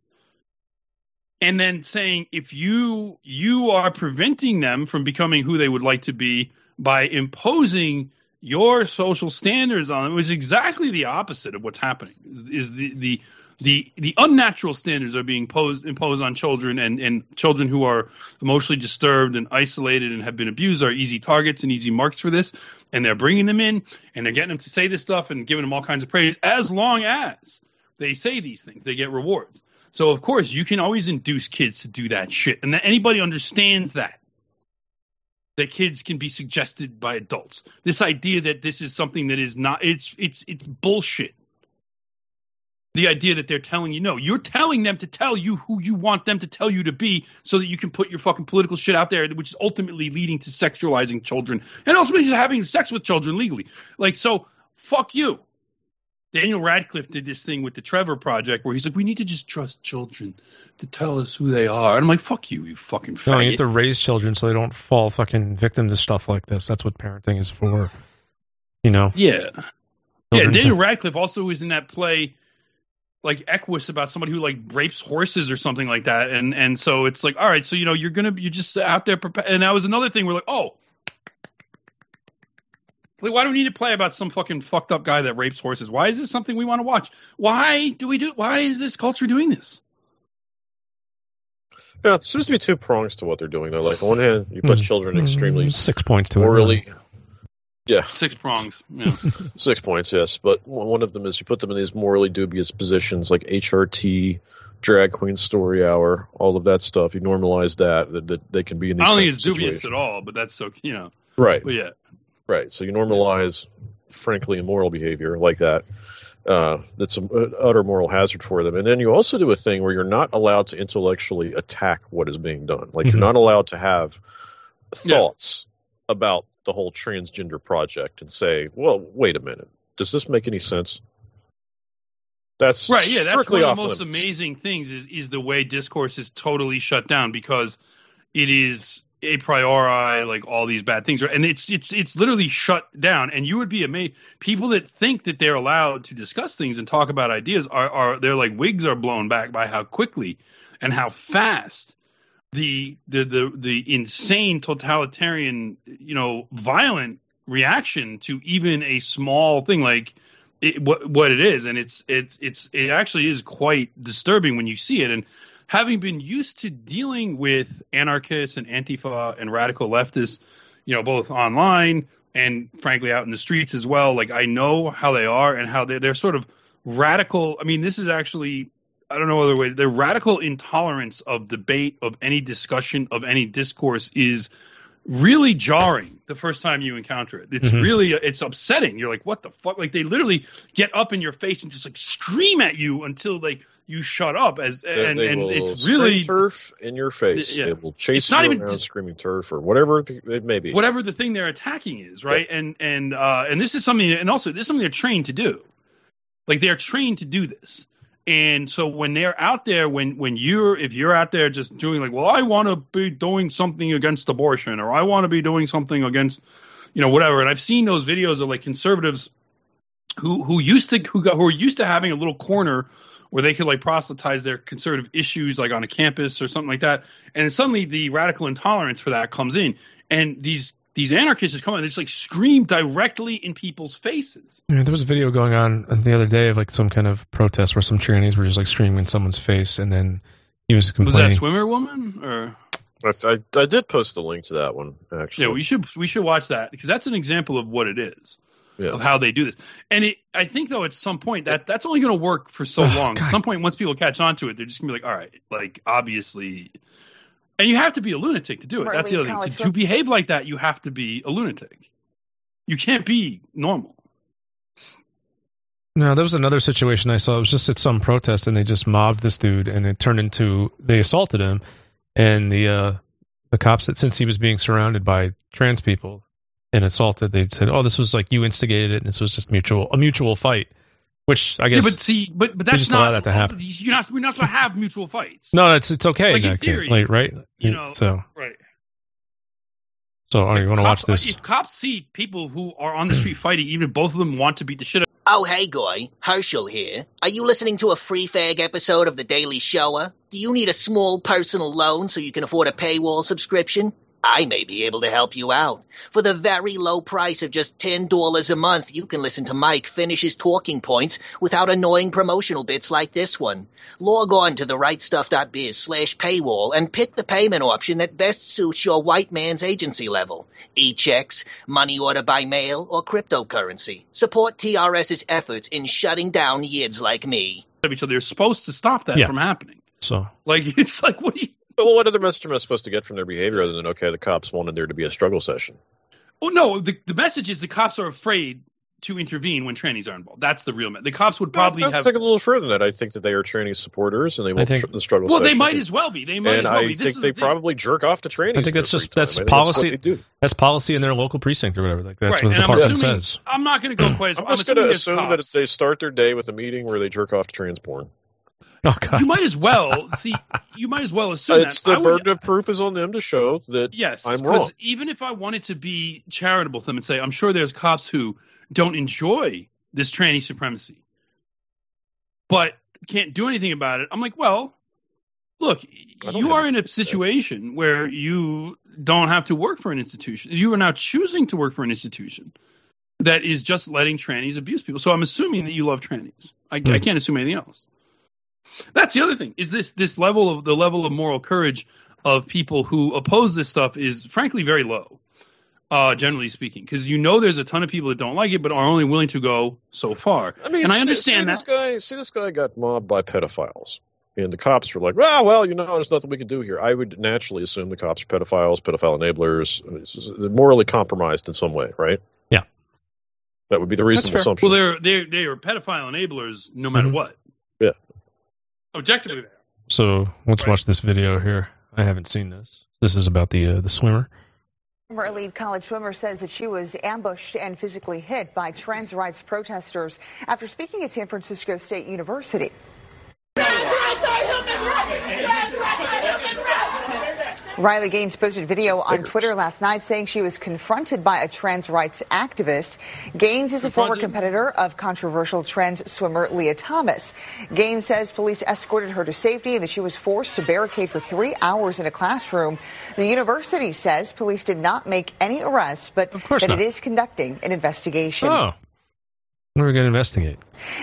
and then saying if you you are preventing them from becoming who they would like to be by imposing your social standards on them was exactly the opposite of what's happening is, is the, the the the unnatural standards are being posed imposed on children and and children who are emotionally disturbed and isolated and have been abused are easy targets and easy marks for this and they're bringing them in and they're getting them to say this stuff and giving them all kinds of praise as long as they say these things they get rewards so of course you can always induce kids to do that shit, and that anybody understands that. That kids can be suggested by adults. This idea that this is something that is not it's it's it's bullshit. The idea that they're telling you no, you're telling them to tell you who you want them to tell you to be, so that you can put your fucking political shit out there, which is ultimately leading to sexualizing children and ultimately having sex with children legally. Like so, fuck you. Daniel Radcliffe did this thing with the Trevor Project where he's like, we need to just trust children to tell us who they are. And I'm like, fuck you, you fucking faggot. No, you have to raise children so they don't fall fucking victim to stuff like this. That's what parenting is for. You know. yeah. Yeah, Daniel Radcliffe also was in that play like Equus about somebody who like rapes horses or something like that. And and so it's like, all right, so you know, you're gonna you're just out there prepa- and that was another thing we're like, oh. It's Like, why do we need to play about some fucking fucked up guy that rapes horses? Why is this something we want to watch? Why do we do? Why is this culture doing this? yeah, there seems to be two prongs to what they're doing. Though, like on one hand, you put Mm. children extremely six points to it. Yeah, Six prongs. Yeah. six points, yes. But one of them is you put them in these morally dubious positions, like HRT, drag queen story hour, all of that stuff. You normalize that that, that they can be in these. I don't think it's dubious at all, but that's so you know. Right. But yeah, Right. So you normalize, frankly, immoral behavior like that. Uh, that's an utter moral hazard for them. And then you also do a thing where you're not allowed to intellectually attack what is being done. Like Mhm. you're not allowed to have Yeah. thoughts about the whole transgender project and say, "Well, wait a minute, does this make any sense?" That's right. Yeah, that's one of the most limits. amazing things is is the way discourse is totally shut down because it is a priori like all these bad things are and it's it's it's literally shut down and you would be amazed people that think that they're allowed to discuss things and talk about ideas are are they're like wigs are blown back by how quickly and how fast the the the the insane totalitarian you know violent reaction to even a small thing like it, what what it is. And it's it's it's it actually is quite disturbing when you see it. And having been used to dealing with anarchists and antifa and radical leftists you know both online and frankly out in the streets as well like i know how they are and how they're, they're sort of radical. I mean this is actually I don't know other way. The radical intolerance of debate, of any discussion, of any discourse is really jarring the first time you encounter it. It's Mhm. really it's upsetting. You're like, what the fuck? Like they literally get up in your face and just like scream at you until like you shut up. As They- and and it's really TERF in your face. Yeah. They will chase It's not you even around just- screaming TERF or whatever it may be. whatever the thing they're attacking is, right? And and uh, and this is something, and also this is something they're trained to do. Like they're trained to do this. And so when they're out there, when when you're if you're out there just doing like, well, I want to be doing something against abortion, or I want to be doing something against, you know, whatever. And I've seen those videos of like conservatives who who used to who got who are used to having a little corner where they could like proselytize their conservative issues like on a campus or something like that. And suddenly the radical intolerance for that comes in, and these these anarchists just come in, they just like scream directly in people's faces. Yeah, there was a video going on uh, the other day of like some kind of protest where some trannies were just like screaming in someone's face, and then he was complaining. Was complaining. that swimmer woman or? I, I, I did post a link to that one actually. Yeah, we should we should watch that because that's an example of what it is Yeah. of how they do this. And it, I think though at some point that that's only going to work for so Oh, long. At some point, once people catch on to it, they're just going to be like, all right, like obviously. And you have to be a lunatic to do it. Right, That's the other thing. college To, to behave like that, you have to be a lunatic. You can't be normal. No, there was another situation I saw. It was just at some protest, and they just mobbed this dude, and it turned into they assaulted him, and the uh, the cops said since he was being surrounded by trans people and assaulted, they said, "Oh, this was like you instigated it, and this was just mutual a mutual fight," which I guess yeah, but see, but but that's just not allow that to happen. You're not. We're not supposed to have mutual fights. no, it's it's okay Like, in in that theory, like, right? you know, so right. so oh, you want to watch this? If cops see people who are on the street fighting, even if both of them want to beat the shit out Oh, hey, Goy. Herschel here. Are you listening to a free fag episode of The Daily Shower? Do you need a small personal loan so you can afford a paywall subscription? I may be able to help you out. For the very low price of just $10 a month, you can listen to Mike finish his talking points without annoying promotional bits like this one. Log on to therightstuff.biz slash paywall and pick the payment option that best suits your white man's agency level. E-checks, money order by mail, or cryptocurrency. Support TRS's efforts in shutting down yids like me. of each other. They're supposed to stop that Yeah. from happening. So Like it's like what do you? Well, what other message am I supposed to get from their behavior other than okay, the cops wanted there to be a struggle session? Oh no, the the message is the cops are afraid to intervene when trannies are involved. That's the real. Me- the cops would probably I'll have. take it a little further than that. I think that they are tranny supporters and they want think- tr- the struggle. well, they might as well be. They might and as well I be. This think is they the thing. probably jerk off to trannies. I think that's just that's time. I think what policy. they do. That's policy in their local precinct or whatever. Like that's right. what the and I'm department assuming, says. I'm not going to go quite as. I'm I'm just going to assume cops. that they start their day with a meeting where they jerk off to trans porn. Oh God. You might as well see. You might as well assume it's that. the I would- burden of proof is on them to show that Yes, I'm 'cause wrong. Even if I wanted to be charitable to them and say, I'm sure there's cops who don't enjoy this tranny supremacy, but can't do anything about it. I'm like, well, look, you are in a anything say. situation where you don't have to work for an institution. You are now choosing to work for an institution that is just letting trannies abuse people. So I'm assuming that you love trannies. I, I Hmm. can't assume anything else. That's the other thing. Is this this level of the level of moral courage of people who oppose this stuff is frankly very low, uh, generally speaking, because you know there's a ton of people that don't like it, but are only willing to go so far. I mean, and I understand see that. This guy, see, this guy got mobbed by pedophiles, and the cops were like, "Well, well, you know, there's nothing we can do here." I would naturally assume the cops are pedophiles, pedophile enablers, they're morally compromised in some way, right? Yeah. that would be the reasonable fair. assumption. Well, they're they're they are pedophile enablers no matter Mhm. what. Yeah. Objectively, they are. So let's Right. watch this video here. I haven't seen this. This is about the uh, the swimmer. Former elite college swimmer says that she was ambushed and physically hit by trans rights protesters after speaking at San Francisco State University. Riley Gaines posted video on Twitter last night saying she was confronted by a trans rights activist. Gaines is a former competitor of controversial trans swimmer Lia Thomas. Gaines says police escorted her to safety and that she was forced to barricade for three hours in a classroom. The university says police did not make any arrests, but that not. it is conducting an investigation. Oh. We're going to investigate.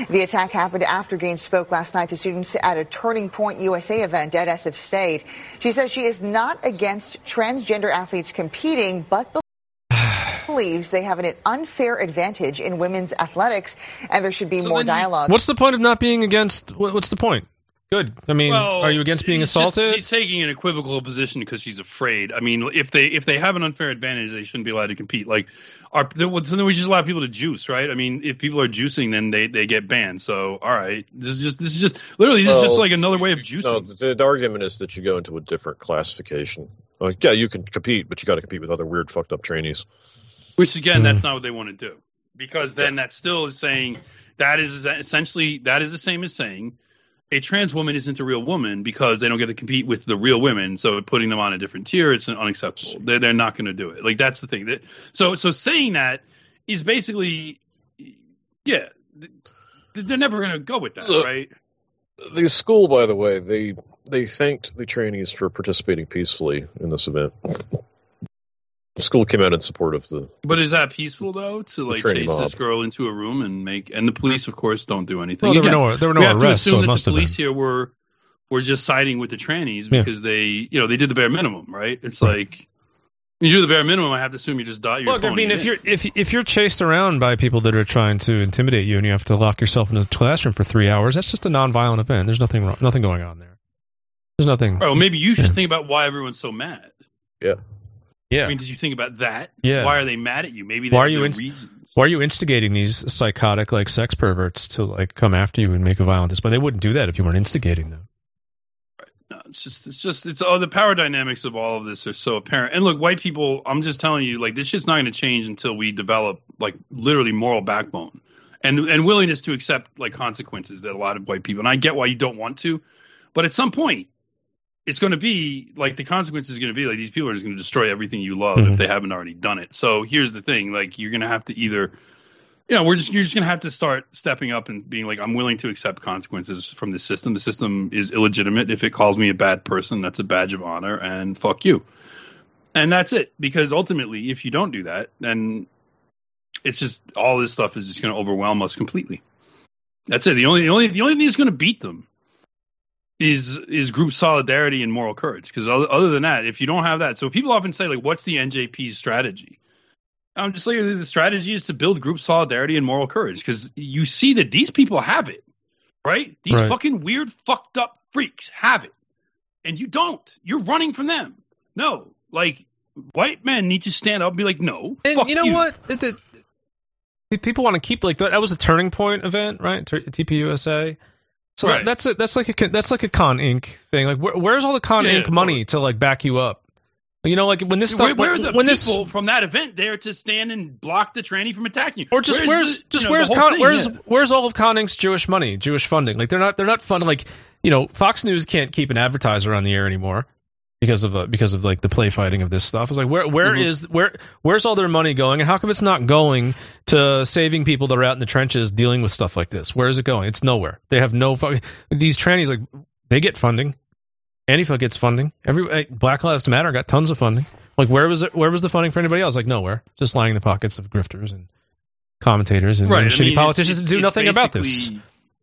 The attack happened after Gaines spoke last night to students at a Turning Point USA event at SF State. She says she is not against transgender athletes competing, but believes they have an unfair advantage in women's athletics and there should be more dialogue. What's the point of not being against? What's the point? Good. I mean, Well, are you against being it's just- assaulted? she's taking an equivocal position because she's afraid. I mean, if they if they have an unfair advantage, they shouldn't be allowed to compete. Like, are so then we just allow people to juice, right? I mean, if people are juicing, then they they get banned. So, all right, this is just this is just literally this is just like another way of juicing. No, the, the argument is that you go into a different classification. Like, yeah, you can compete, but you got to compete with other weird, fucked up trainees. Which again, that's Hmm. not what they want to do, because then that still is saying that is essentially that is the same as saying a trans woman isn't a real woman because they don't get to compete with the real women. So putting them on a different tier, it's unacceptable. They're they're not going to do it. Like that's the thing. That so so saying that is basically, yeah, they're never going to go with that, Look, right? The school, by the way, they they thanked the trainees for participating peacefully in this event. The school came out in support of the. But is that peaceful though to like training chase this girl into a room and make and the police of course don't do anything. Well, there were no- there were no we have arrests, to so assume it that the police here were were just siding with the trannies Yeah. because they you know they did the bare minimum, right? It's like you do the bare minimum, I have to assume you just dot your Look, I phone mean, in. if you're if if you're chased around by people that are trying to intimidate you and you have to lock yourself in a classroom for three hours, that's just a nonviolent event. There's nothing wrong, nothing going on there. There's nothing. Oh, maybe you should think about why everyone's so mad. Yeah. Yeah. I mean, did you think about that? Yeah. Why are they mad at you? Maybe they why are you inst- reasons. Why are you instigating these psychotic like sex perverts to like come after you and make a violent display? But they wouldn't do that if you weren't instigating them. Right. No, it's just, it's just, it's all the power dynamics of all of this are so apparent. And look, white people, I'm just telling you, like this shit's not going to change until we develop like literally moral backbone and and willingness to accept like consequences that a lot of white people. And I get why you don't want to, but at some point, it's going to be like the consequence is going to be like these people are just going to destroy everything you love Mhm. if they haven't already done it. So here's the thing: like you're going to have to either you know, we're just you're just gonna have to start stepping up and being like, I'm willing to accept consequences from the system. The system is illegitimate. If it calls me a bad person, that's a badge of honor, and fuck you. And that's it. Because ultimately, if you don't do that, then it's just all this stuff is just gonna overwhelm us completely. That's it. The only the only the only thing that's gonna beat them is is group solidarity and moral courage. Because other, other than that, if you don't have that, so people often say like, what's the NJP's strategy? I'm just like the strategy is to build group solidarity and moral courage because you see that these people have it, right? These Right. fucking weird, fucked up freaks have it, and you don't. You're running from them. No, like white men need to stand up and be like, no. And fuck you know what? It- it- people want to keep like that. That was a turning point event, right? T- TPUSA. So Right. that's a, that's like a con- that's like a Con Inc. thing. Like, where, where's all the Con Yeah, Inc. money to like back you up? You know, like when this Where, stuff, where are when, this from that event there to stand and block the tranny from attacking you? or just where's, the- just you know, where's Con, thing? where's Yeah. where's all of Con Inc.'s Jewish money, Jewish funding? Like they're not they're not funding like you know Fox News can't keep an advertiser on the air anymore because of uh, because of like the play fighting of this stuff. It's like where where Mhm. is- where where's all their money going, and how come it's not going to saving people that are out in the trenches dealing with stuff like this? Where is it going? It's nowhere. They have no fucking these trannies like they get funding. Antifa gets funding. Every uh, Black Lives Matter got tons of funding. Like where was it? Where was the funding for anybody else? Like nowhere. Just lining the pockets of grifters and commentators and, Right, and shitty mean, politicians it's- to do nothing about this.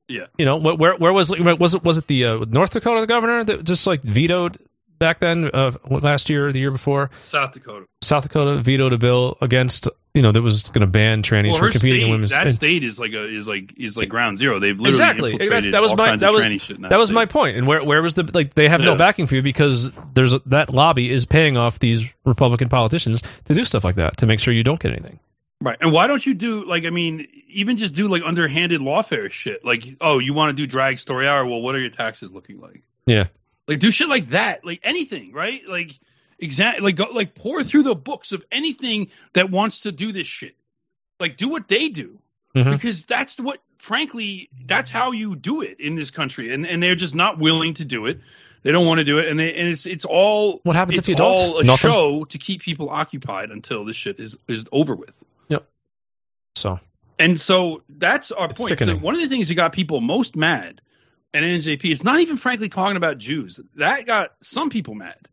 Yeah. You know, where where was was it was it the uh, North Dakota governor that just like vetoed back then uh, last year the year before South Dakota. South Dakota vetoed a bill against you know that was going to ban trannies Well, from competing state, in women's that and- state is like a is like is like ground zero. They've literally exactly that, was my that was that that was my point and where where was the like they have no backing for you because there's a, that lobby is paying off these Republican politicians to do stuff like that to make sure you don't get anything Right. And why don't you do like I mean, even just do like underhanded lawfare shit. Like, oh, you want to do drag story hour? Well, what are your taxes looking like? yeah Like do shit like that. Like anything, right? Like exactly like go, like pour through the books of anything that wants to do this shit. Like do what they do. Mhm. Because that's what frankly, that's how you do it in this country. And and they're just not willing to do it. They don't want to do it, and they and it's it's all What happens it's if you don't? all a Nothing? show to keep people occupied until this shit is is over with. Yep. So And so that's our It's point. So one of the things that got people most mad at NJP It's not even frankly talking about Jews. That got some people mad.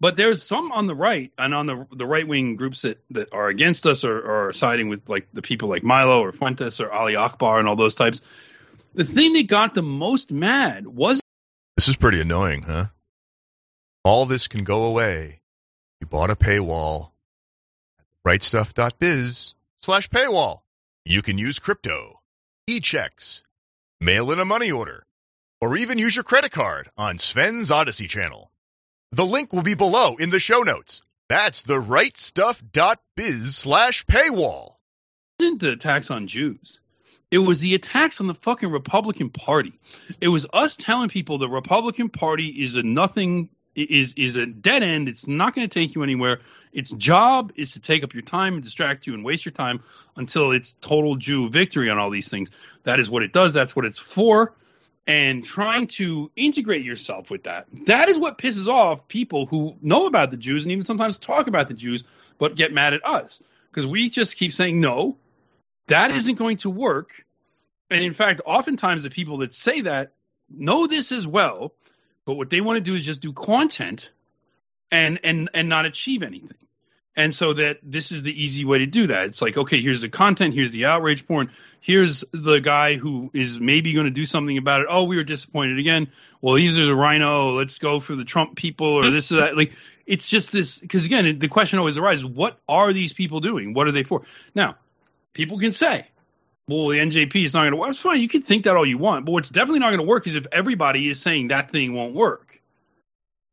But there's some on the right and on the the right wing groups that, that are against us or, are siding with like the people like Milo or Fuentes or Ali Akbar and all those types. The thing that got the most mad was This is pretty annoying, huh? All this can go away. You bought a paywall at rightstuff.biz slash paywall. You can use crypto, e-checks, mail in a money order, or even use your credit card on Sven's Odysee channel. The link will be below in the show notes. That's the rightstuff.biz slash paywall. wasn't the attacks on Jews. It was the attacks on the fucking Republican Party. It was us telling people the Republican Party is a nothing is is a dead end. It's not going to take you anywhere. Its job is to take up your time and distract you and waste your time until it's total Jew victory on all these things. That is what it does. That's what it's for. And trying to integrate yourself with that. That is what pisses off people who know about the Jews and even sometimes talk about the Jews, but get mad at us. Because we just keep saying, no, that isn't going to work. And in fact, oftentimes the people that say that know this as well, but what they want to do is just do content and and and not achieve anything. And so that this is the easy way to do that. It's like, okay, here's the content, here's the outrage porn, here's the guy who is maybe going to do something about it. Oh, we were disappointed again. Well, these are the RINO. Let's go for the Trump people or this or that. Like, it's just this because again, the question always arises: What are these people doing? What are they for? Now, people can say, well, the NJP is not going to work. It's fine. You can think that all you want. But what's definitely not going to work is if everybody is saying that thing won't work.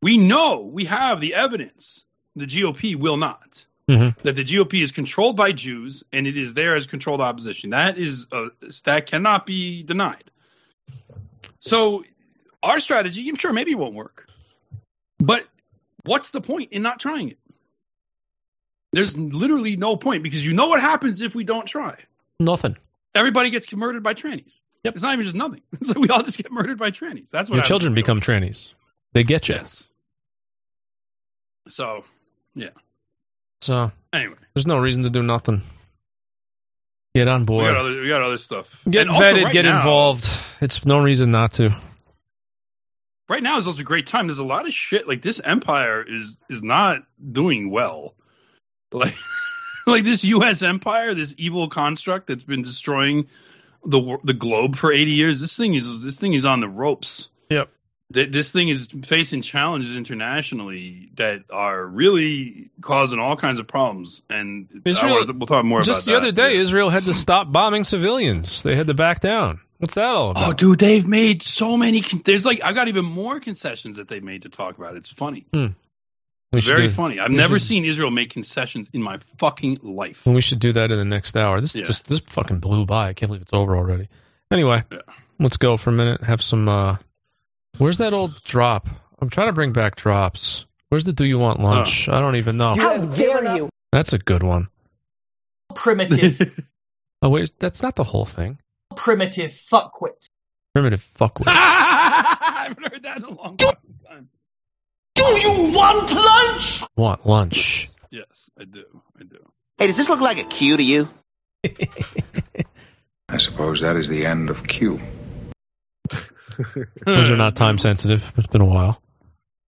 We know, we have the evidence. The GOP will not. Mhm. That the GOP is controlled by Jews and it is there as controlled opposition. That is uh, that cannot be denied. So our strategy, I'm sure maybe it won't work. But what's the point in not trying it? There's literally no point because you know what happens if we don't try. nothing. Everybody gets murdered by trannies. Yep. It's not even just nothing. It's like we all just get murdered by trannies. That's what Your children become trannies. They get you. Yes. So, yeah. So Anyway, there's no reason to do nothing. Get on we board. got other we got other stuff. Get And vetted. right get now- involved. It's no reason not to. Right now is also a great time. There's a lot of shit. Like this empire is is not doing well. Like like this U.S. empire, this evil construct that's been destroying the the globe for 80 years. This thing is this thing is on the ropes. Yep. Th- This thing is facing challenges internationally that are really causing all kinds of problems. And Israel- we'll talk more Just about the other day, Israel had to stop bombing civilians. They had to back down. What's that all about? Oh, dude, they've made so many. Con- There's like I got even more concessions that they've made to talk about. It's funny, should very do- funny. I've never should- seen Israel make concessions in my fucking life. We should do that in the next hour. This Yeah. just this fucking blew by. I can't believe it's over already. Anyway, let's go for a minute. Have some. uh Where's that old drop? I'm trying to bring back drops. Where's the Do You Want Lunch? Oh. I don't even know. How dare you? That's a good one. Primitive, Oh wait, that's not the whole thing. primitive fuckwits. Primitive fuckwit. I haven't heard that in a long time. Do you want lunch? Want lunch? Yes, I do. I do. Hey, does this look like a cue to you? I suppose that is the end of Q. Those are not time sensitive. It's been a while.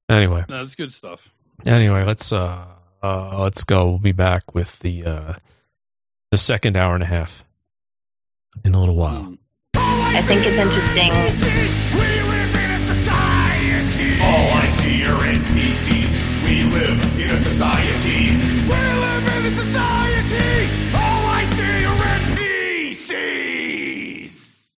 Anyway, No, that's good stuff. anyway, let's uh, uh let's go. We'll be back with the uh the second hour and a half in a little while. I think it's interesting. All I see are NPCs. We live in a society. We live in a society.